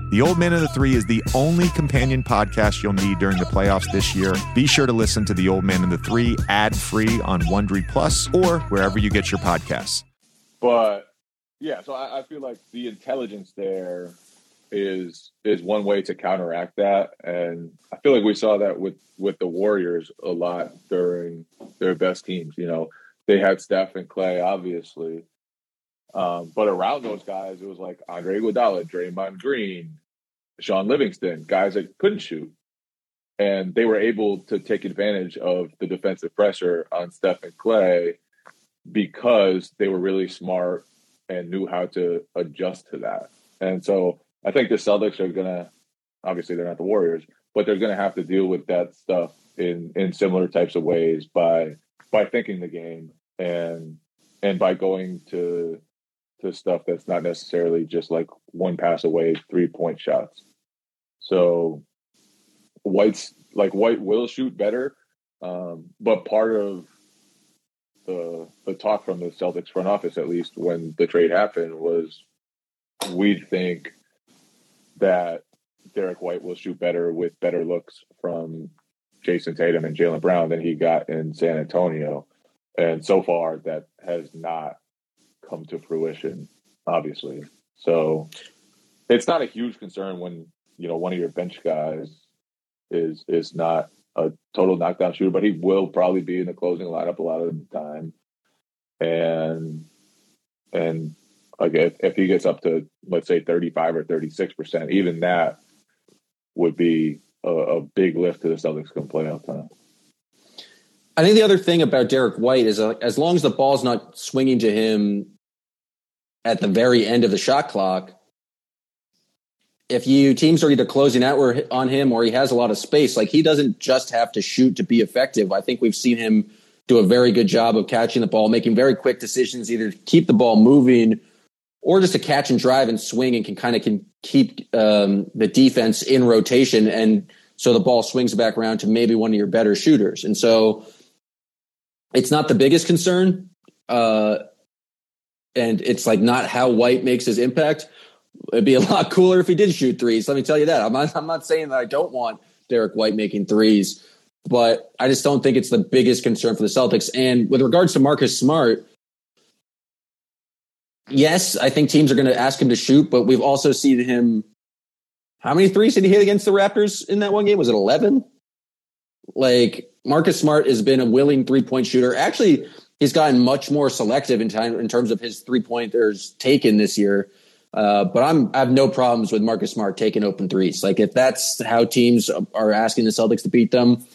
The Old Man and the Three is the only companion podcast you'll need during the playoffs this year. Be sure to listen to The Old Man and the Three ad free on Wondery Plus or wherever you get your podcasts. But yeah, so I, I feel like the intelligence there is is one way to counteract that, and I feel like we saw that with with the Warriors a lot during their best teams. You know, they had Steph and Clay, obviously, um, but around those guys, it was like Andre Iguodala, Draymond Green, Shaun Livingston, guys that couldn't shoot. And they were able to take advantage of the defensive pressure on Steph and Clay because they were really smart and knew how to adjust to that. And so I think the Celtics are going to, obviously, they're not the Warriors, but they're going to have to deal with that stuff in, in similar types of ways by by thinking the game and and by going to to stuff that's not necessarily just like one pass away, three point shots. So White's like White will shoot better, um, but part of the the talk from the Celtics front office, at least when the trade happened, was we think that Derrick White will shoot better with better looks from Jayson Tatum and Jaylen Brown than he got in San Antonio. And so far, that has not come to fruition, obviously. So it's not a huge concern when you know one of your bench guys is is not a total knockdown shooter, but he will probably be in the closing lineup a lot of the time. And and like if, if he gets up to let's say thirty five or thirty six percent, even that would be a, a, big lift to the Celtics come playoff time. I think the other thing about Derrick White is uh, as long as the ball's not swinging to him at the very end of the shot clock, if you teams are either closing out on him or he has a lot of space, like he doesn't just have to shoot to be effective. I think we've seen him do a very good job of catching the ball, making very quick decisions, either to keep the ball moving or just to catch and drive and swing and can kind of can keep um, the defense in rotation. And so the ball swings back around to maybe one of your better shooters. And so it's not the biggest concern. Uh, and it's like not how White makes his impact. It'd be a lot cooler if he did shoot threes. Let me tell you that. I'm not, I'm not saying that I don't want Derrick White making threes, but I just don't think it's the biggest concern for the Celtics. And with regards to Marcus Smart, yes, I think teams are going to ask him to shoot, but we've also seen him. How many threes did he hit against the Raptors in that one game? Was it 11? Like Marcus Smart has been a willing three point shooter. Actually, he's gotten much more selective in time in terms of his three pointers taken this year. Uh, but I'm I have no problems with Marcus Smart taking open threes. Like if that's how teams are asking the Celtics to beat them,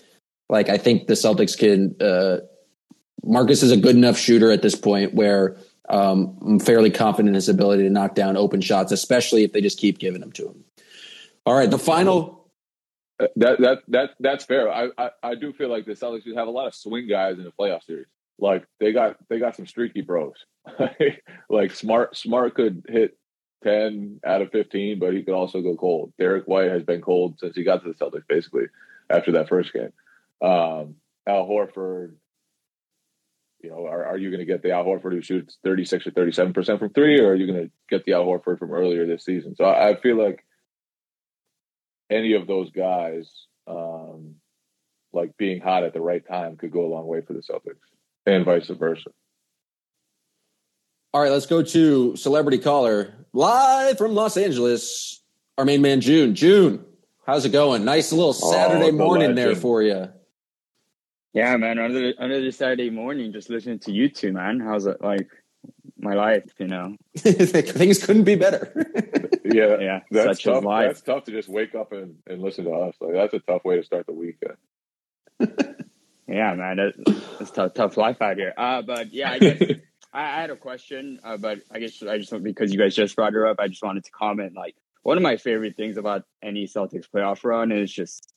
like I think the Celtics can. Uh, Marcus is a good enough shooter at this point where um, I'm fairly confident in his ability to knock down open shots, especially if they just keep giving them to him. All right, the final. Uh, that that that that's fair. I, I, I do feel like the Celtics have a lot of swing guys in the playoff series like they got they got some streaky bros. like smart smart could hit 10 out of 15, but he could also go cold. Derrick White has been cold since he got to the Celtics, basically, after that first game. Um, Al Horford, you know, are, are you going to get the Al Horford who shoots 36 or 37% from three, or are you going to get the Al Horford from earlier this season? So I, I feel like any of those guys, um, like being hot at the right time, could go a long way for the Celtics and vice versa. All right, let's go to celebrity caller live from Los Angeles. Our main man, June. June, how's it going? Nice little Saturday Oh, morning there for you. Yeah, man. Another another Saturday morning, just listening to you two, man. How's it like my life? You know, Things couldn't be better. Yeah, yeah, that's such tough. life. That's tough to just wake up and, and listen to us. Like that's a tough way to start the weekend. Yeah, man, that, it's tough, tough life out here. Uh, but yeah, I guess I, had a question, uh, but I guess I just because you guys just brought her up, I just wanted to comment. Like, one of my favorite things about any Celtics playoff run is just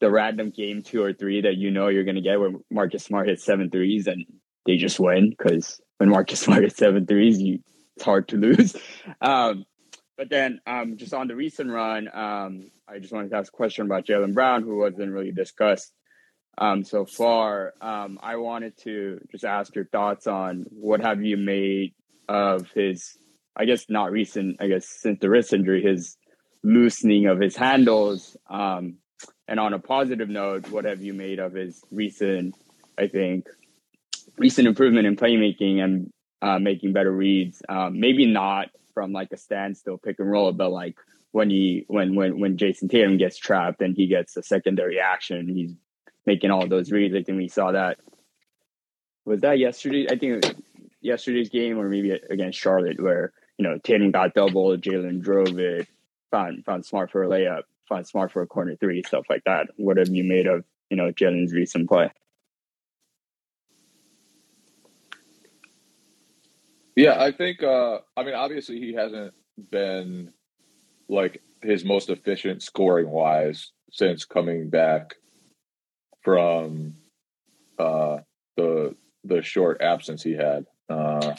the random game two or three that you know you're going to get where Marcus Smart hits seven threes and they just win because when Marcus Smart hits seven threes, you it's hard to lose. Um, but then, um, just on the recent run, um, I just wanted to ask a question about Jaylen Brown, who wasn't really discussed um, so far. Um, I wanted to just ask your thoughts on what have you made of his, I guess not recent, I guess since the wrist injury, his loosening of his handles. Um, and on a positive note, what have you made of his recent, I think, recent improvement in playmaking and uh, making better reads? Um, maybe not from like a standstill pick and roll, but like when he when when when Jayson Tatum gets trapped and he gets a secondary action, he's making all those reads. I think we saw that. Was that yesterday? I think yesterday's game, or maybe against Charlotte, where you know Tatum got double, Jaylen drove it, found found Smart for a layup, found Smart for a corner three, stuff like that. What have you made of you know Jaylen's recent play? Yeah, I think. Uh, I mean, obviously, he hasn't been like his most efficient scoring wise since coming back from uh, the the short absence he had. Uh,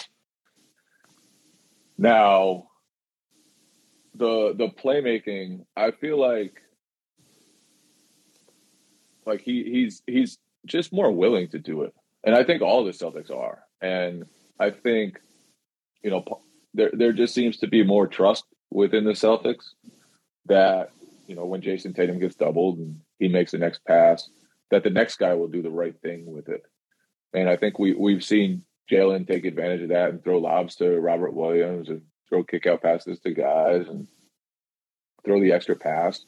now, the the playmaking, I feel like like he he's he's just more willing to do it, and I think all the Celtics are, and I think you know, there there just seems to be more trust within the Celtics that you know when Jayson Tatum gets doubled and he makes the next pass, that the next guy will do the right thing with it. And I think we we've seen Jaylen take advantage of that and throw lobs to Robert Williams and throw kick out passes to guys and throw the extra pass.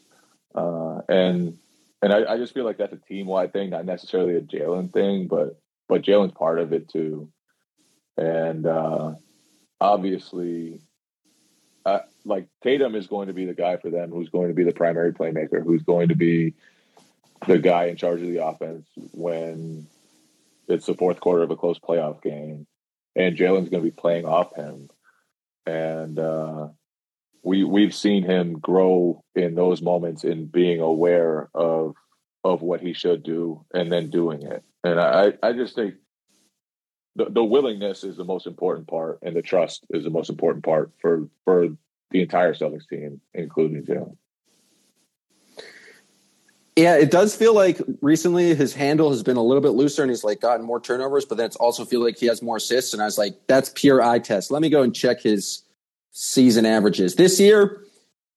Uh, and and I, I just feel like that's a team wide thing, not necessarily a Jaylen thing, but but Jaylen's part of it too. And uh, obviously, uh, like Tatum is going to be the guy for them, who's going to be the primary playmaker, who's going to be the guy in charge of the offense when it's the fourth quarter of a close playoff game, and Jaylen's going to be playing off him, and uh, we we've seen him grow in those moments in being aware of of what he should do and then doing it, and I I just think the, the willingness is the most important part, and the trust is the most important part for for the entire Celtics team, including Jaylen. Yeah, it does feel like recently his handle has been a little bit looser and he's like gotten more turnovers, but then it's also feel like he has more assists. And I was like, that's pure eye test. Let me go and check his season averages. This year,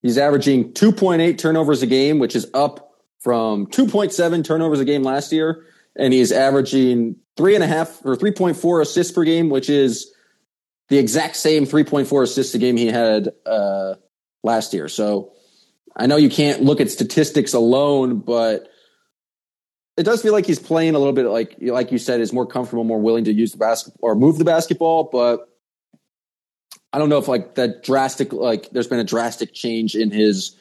he's averaging 2.8 turnovers a game, which is up from 2.7 turnovers a game last year. And he's averaging three and a half or 3.4 assists per game, which is the exact same 3.4 assists a game he had uh, last year. So I know you can't look at statistics alone, but it does feel like he's playing a little bit like like you said is more comfortable, more willing to use the basketball or move the basketball. But I don't know if like that drastic like there's been a drastic change in his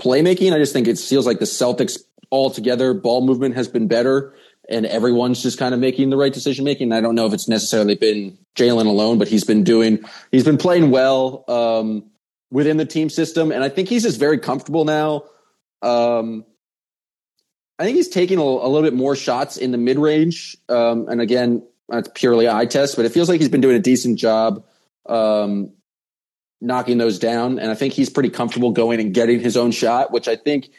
playmaking. I just think it feels like the Celtics altogether ball movement has been better and everyone's just kind of making the right decision making. I don't know if it's necessarily been Jaylen alone, but he's been doing he's been playing well. Um, within the team system. And I think he's just very comfortable now. Um, I think he's taking a, a, little bit more shots in the mid range. Um, and again, that's purely eye test, but it feels like he's been doing a decent job um, knocking those down. And I think he's pretty comfortable going and getting his own shot, which I think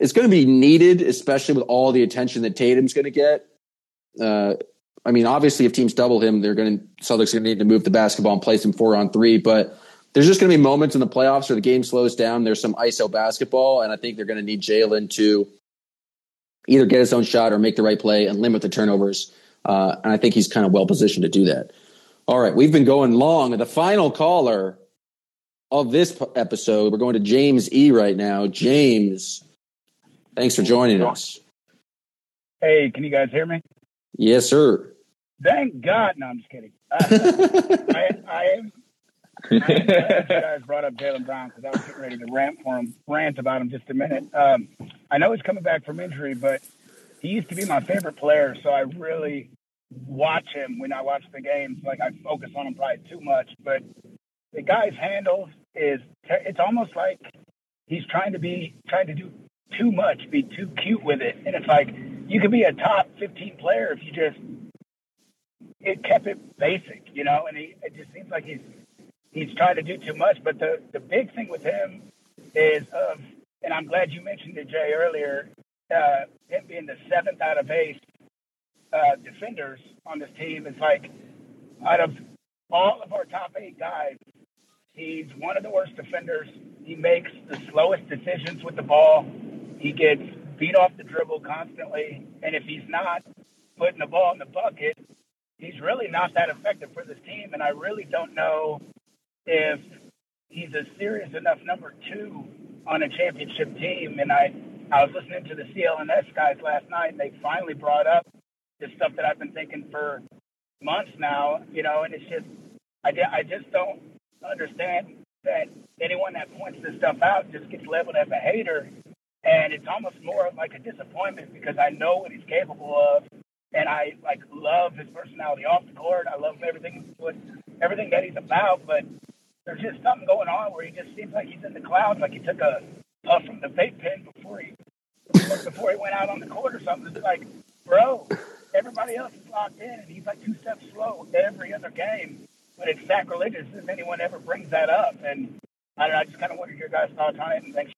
is going to be needed, especially with all the attention that Tatum's going to get. Uh, I mean, obviously, if teams double him, they're going to Celtics are going to need to move the basketball and play some four on three, but there's just going to be moments in the playoffs where the game slows down. There's some ISO basketball, and I think they're going to need Jaylen to either get his own shot or make the right play and limit the turnovers. Uh, and I think he's kind of well positioned to do that. All right, we've been going long. The final caller of this episode, we're going to James E right now. James, thanks for joining us. Hey, can you guys hear me? Yes, sir. Thank God. No, I'm just kidding. Uh, I, I am. I'm glad you guys brought up Jaylen Brown because I was getting ready to rant for him, rant about him just a minute. Um, I know he's coming back from injury, but he used to be my favorite player, so I really watch him when I watch the games. Like I focus on him probably too much, but the guy's handles is it's almost like he's trying to be trying to do too much, be too cute with it, and it's like you could be a top 15 player if you just it kept it basic, you know. And he it just seems like he's he's trying to do too much. But the the big thing with him is of, and I'm glad you mentioned it, Jay, earlier. Uh, him being the seventh out of eight uh, defenders on this team is like out of all of our top eight guys, he's one of the worst defenders. He makes the slowest decisions with the ball. He gets beat off the dribble constantly, and if he's not putting the ball in the bucket, he's really not that effective for this team. And I really don't know if he's a serious enough number two on a championship team. And I, I was listening to the CLNS guys last night, and they finally brought up the stuff that I've been thinking for months now. You know, and it's just, I, I just don't understand that anyone that points this stuff out just gets labeled as a hater. And it's almost more like a disappointment because I know what he's capable of and I like love his personality off the court. I love everything what everything that he's about, but there's just something going on where he just seems like he's in the clouds, like he took a puff from the vape pen before he before he went out on the court or something. It's like, bro, everybody else is locked in, and he's like two steps slow every other game. But it's sacrilegious if anyone ever brings that up. And I, don't know, I just kind of wondered your guys' thoughts on it. And thanks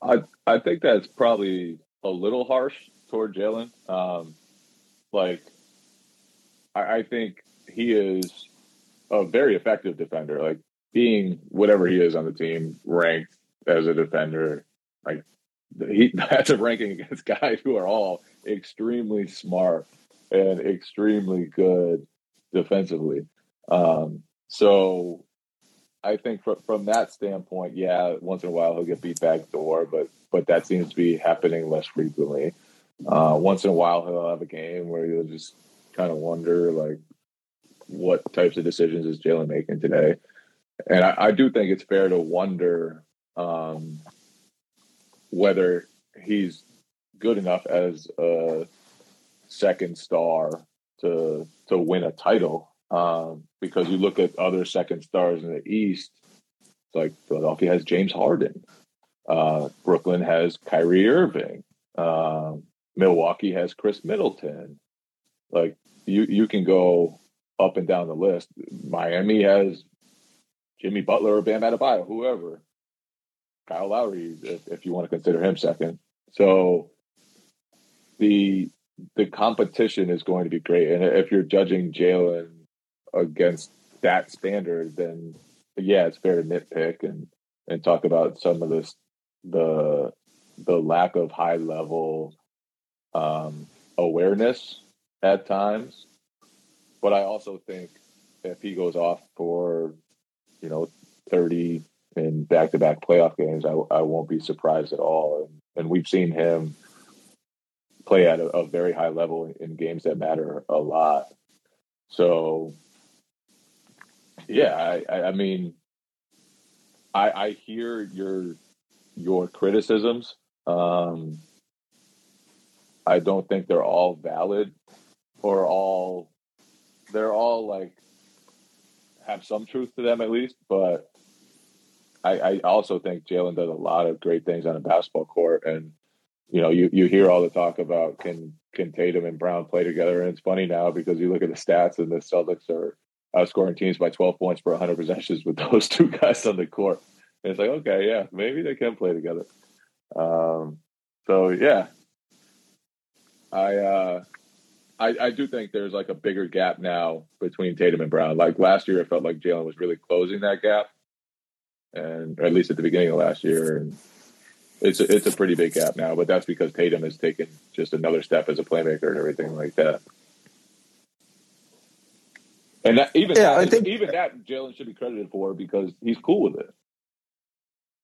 I I think that's probably a little harsh toward Jaylen. Um, like, I, I think he is a very effective defender. Like being whatever he is on the team, ranked as a defender, like he that's a ranking against guys who are all extremely smart and extremely good defensively. Um, so I think from from that standpoint, yeah, once in a while he'll get beat back door, but but that seems to be happening less frequently. Uh, once in a while he'll have a game where he'll just kind of wonder like what types of decisions is Jaylen making today, and I, I, do think it's fair to wonder um, whether he's good enough as a second star to to win a title. Um, because you look at other second stars in the East, like Philadelphia has James Harden, uh, Brooklyn has Kyrie Irving, um, Milwaukee has Khris Middleton. Like you, you can go up and down the list. Miami has Jimmy Butler or Bam Adebayo, whoever. Kyle Lowry, if, if you want to consider him second. So the the competition is going to be great, and if you're judging Jaylen against that standard, then yeah, it's fair to nitpick and and talk about some of this the the lack of high level um, awareness at times. But I also think if he goes off for you know thirty in back to back playoff games, I, I won't be surprised at all. And, and we've seen him play at a, a very high level in, in games that matter a lot. So yeah, I, I mean, I, I hear your your criticisms. Um, I don't think they're all valid or all they're all like have some truth to them at least, but I, I also think Jaylen does a lot of great things on a basketball court and you know, you, you hear all the talk about can can Tatum and Brown play together, and it's funny now because you look at the stats and the Celtics are outscoring teams by 12 points per 100 possessions with those two guys on the court. And it's like, okay, yeah, maybe they can play together. Um, so yeah, I, uh, I, I do think there's like a bigger gap now between Tatum and Brown. Like last year, it felt like Jaylen was really closing that gap, and at least at the beginning of last year. And it's a, it's a pretty big gap now, but that's because Tatum has taken just another step as a playmaker and everything like that. And that, even Yeah, that, I think- even that Jaylen should be credited for because he's cool with it.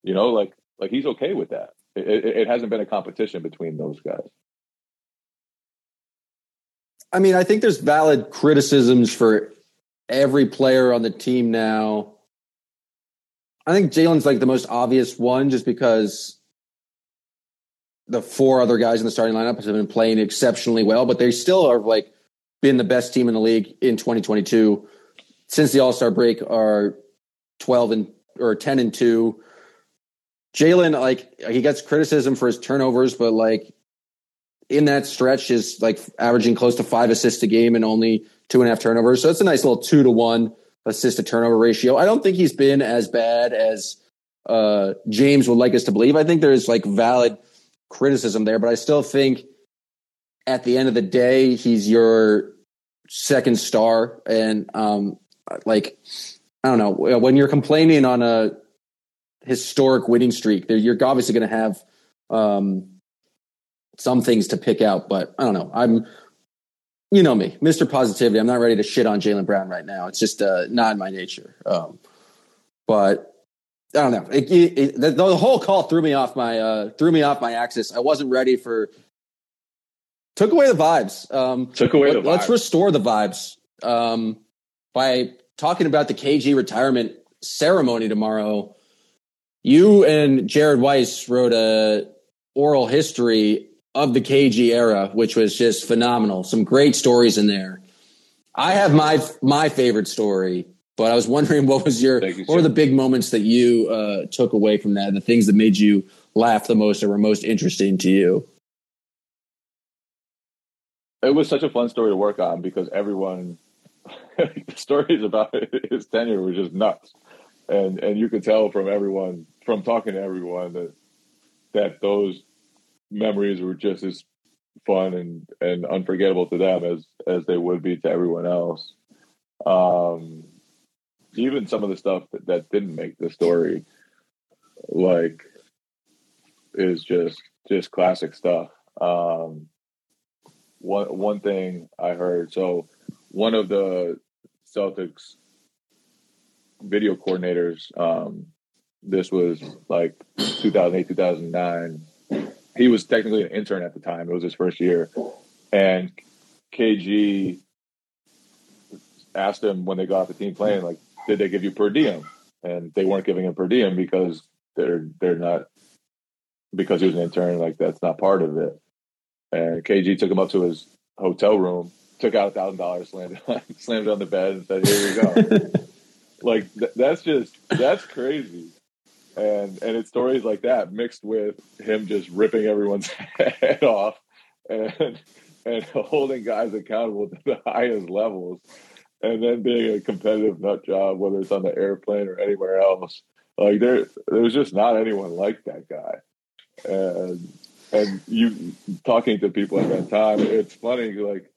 You know, like like he's okay with that. It, it, it hasn't been a competition between those guys. I mean, I think there's valid criticisms for every player on the team now. I think Jaylen's like the most obvious one just because the four other guys in the starting lineup have been playing exceptionally well, but they still are like been the best team in the league in 2022 since the All Star break are 12 and or 10 and 2. Jalen, like he gets criticism for his turnovers, but like in that stretch is like averaging close to five assists a game and only two and a half turnovers. So it's a nice little two to one assist to turnover ratio. I don't think he's been as bad as uh, James would like us to believe. I think there's like valid criticism there, but I still think at the end of the day, he's your second star. And um, like, I don't know, when you're complaining on a historic winning streak, you're obviously going to have um, some things to pick out, but I don't know. I'm, you know me, Mr. Positivity. I'm not ready to shit on Jaylen Brown right now. It's just uh, not in my nature. Um, but I don't know. It, it, it- the, the whole call threw me off my uh, threw me off my axis. I wasn't ready for. Took away the vibes. Um, Took away let- the Let's restore the vibes um, by talking about the KG retirement ceremony tomorrow. You and Jared Weiss wrote a oral history of the KG era, which was just phenomenal. Some great stories in there. I have my my favorite story, but I was wondering what was your you, what were the big moments that you uh, took away from that, the things that made you laugh the most or were most interesting to you. It was such a fun story to work on because everyone the stories about his tenure were just nuts, and and you could tell from everyone from talking to everyone that that those memories were just as fun and and unforgettable to them as as they would be to everyone else. Um, even some of the stuff that, that didn't make the story, like, is just just classic stuff. Um, one one thing I heard. So one of the Celtics video coordinators. Um, this was like 2008, 2009. He was technically an intern at the time. It was his first year, and KG asked him when they got off the team playing, like, did they give you per diem? And they weren't giving him per diem because they're they're not because he was an intern. Like that's not part of it. And KG took him up to his hotel room, took out a thousand dollars, slammed it, slammed it on the bed, and said, "Here you go." like th- that's just that's crazy. And and it's stories like that mixed with him just ripping everyone's head off and and holding guys accountable to the highest levels, and then being a competitive nut job, whether it's on the airplane or anywhere else. Like there, there's just not anyone like that guy. And and you talking to people at that time, it's funny. Like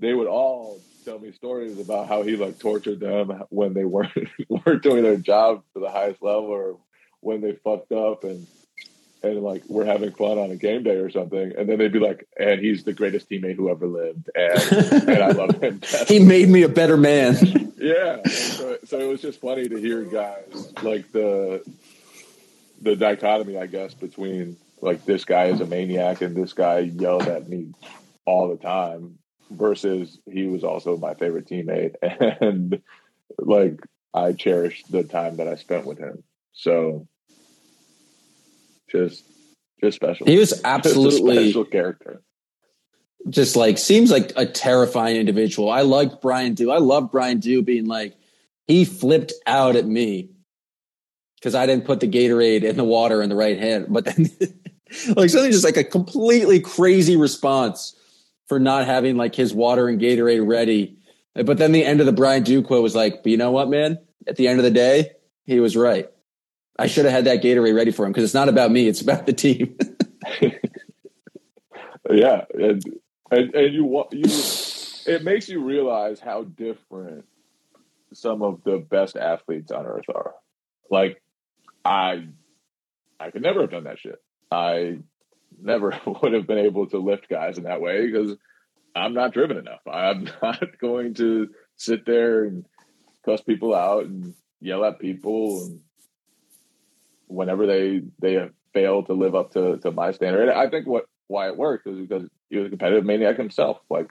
they would all tell me stories about how he like tortured them when they weren't weren't doing their job to the highest level, or when they fucked up and and like we're having fun on a game day or something, and then they'd be like, "And he's the greatest teammate who ever lived," and and I love him. He made me a better man. Yeah, so, so it was just funny to hear guys like the the dichotomy, I guess, between like this guy is a maniac and this guy yelled at me all the time, versus he was also my favorite teammate, and like I cherished the time that I spent with him. So just just special. He was absolutely- special character. just like seems like a terrifying individual. I liked Brian Dew. I love Brian Dew being like he flipped out at me because I didn't put the Gatorade in the water in the right hand. But then like something just like a completely crazy response for not having like his water and Gatorade ready. But then the end of the Brian Dew quote was like, but you know what, man? At the end of the day, he was right. I should have had that Gatorade ready for him because it's not about me; it's about the team. yeah and and, and you want you it makes you realize how different some of the best athletes on earth are like i i could never have done that shit I never would have been able to lift guys in that way because I'm not driven enough. I'm not going to sit there and cuss people out and yell at people and whenever they they fail to live up to, to my standard. And I think what why it worked is because he was a competitive maniac himself. Like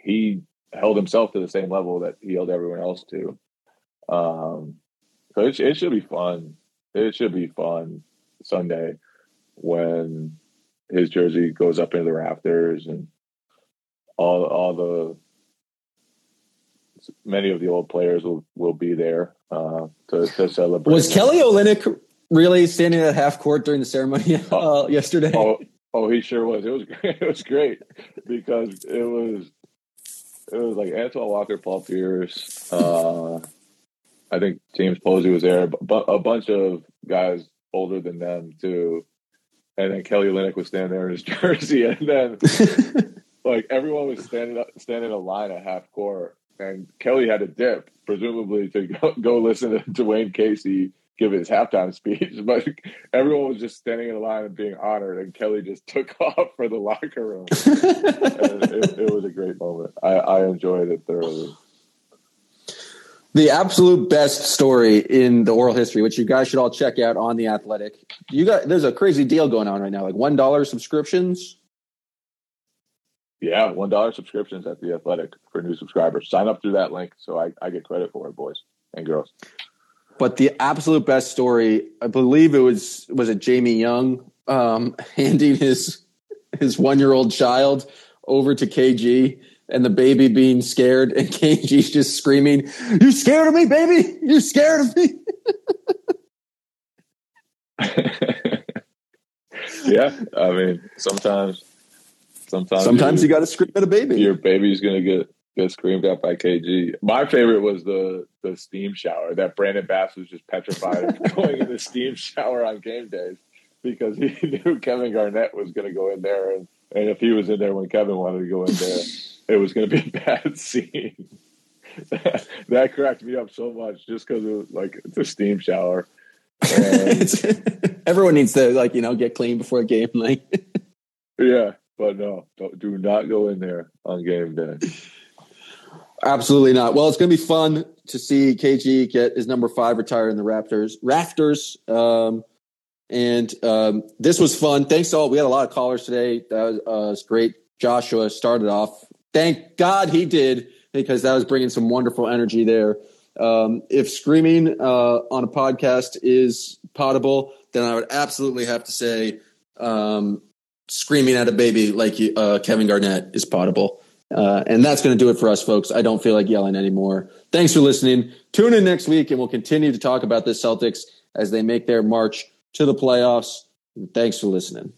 he held himself to the same level that he held everyone else to. Um, so it, it should be fun. It should be fun Sunday when his jersey goes up into the rafters and all all the many of the old players will will be there uh, to, to celebrate. Was Kelly Olynyk really standing at half court during the ceremony uh, yesterday? Oh, oh, he sure was. It was great. It was great because it was it was like Antoine Walker, Paul Pierce. Uh, I think James Posey was there, but a bunch of guys older than them too. And then Kelly Olynyk was standing there in his jersey, and then like everyone was standing up, standing in a line at half court, and Kelly had to dip, presumably to go, go listen to Dwane Casey give his halftime speech. But everyone was just standing in a line and being honored, and Kelly just took off for the locker room. it, it, was a great moment. I, I enjoyed it thoroughly. The absolute best story in the oral history, which you guys should all check out on the Athletic. You got there's a crazy deal going on right now, like one dollar subscriptions. Yeah, one dollar subscriptions at the Athletic for new subscribers. Sign up through that link, so I, I get credit for it, boys and girls. But the absolute best story, I believe it was was it Jamie Young um, handing his his one year old child over to KG and the baby being scared and KG's just screaming, "You scared of me, baby? You scared of me?" yeah, I mean, sometimes, sometimes, sometimes you, you got to scream at a baby. Your baby's gonna get get screamed at by KG. My favorite was the the steam shower that Brandon Bass was just petrified of going in the steam shower on game days because he knew Kevin Garnett was going to go in there, and and if he was in there when Kevin wanted to go in there, it was going to be a bad scene. that cracked me up so much just because it was like it's a steam shower. Everyone needs to like you know get clean before a game, like yeah. But no, do not go in there on game day. Absolutely not. Well, it's going to be fun to see KG get his number five retired in the Raptors. Rafters. Um, and um, this was fun. Thanks all. We had a lot of callers today. That was, uh, was great. Joshua started off. Thank God he did because that was bringing some wonderful energy there. Um, if screaming uh, on a podcast is potable, then I would absolutely have to say um, screaming at a baby like uh, Kevin Garnett is potable. Uh, and that's going to do it for us, folks. I don't feel like yelling anymore. Thanks for listening. Tune in next week, and we'll continue to talk about the Celtics as they make their march to the playoffs. Thanks for listening.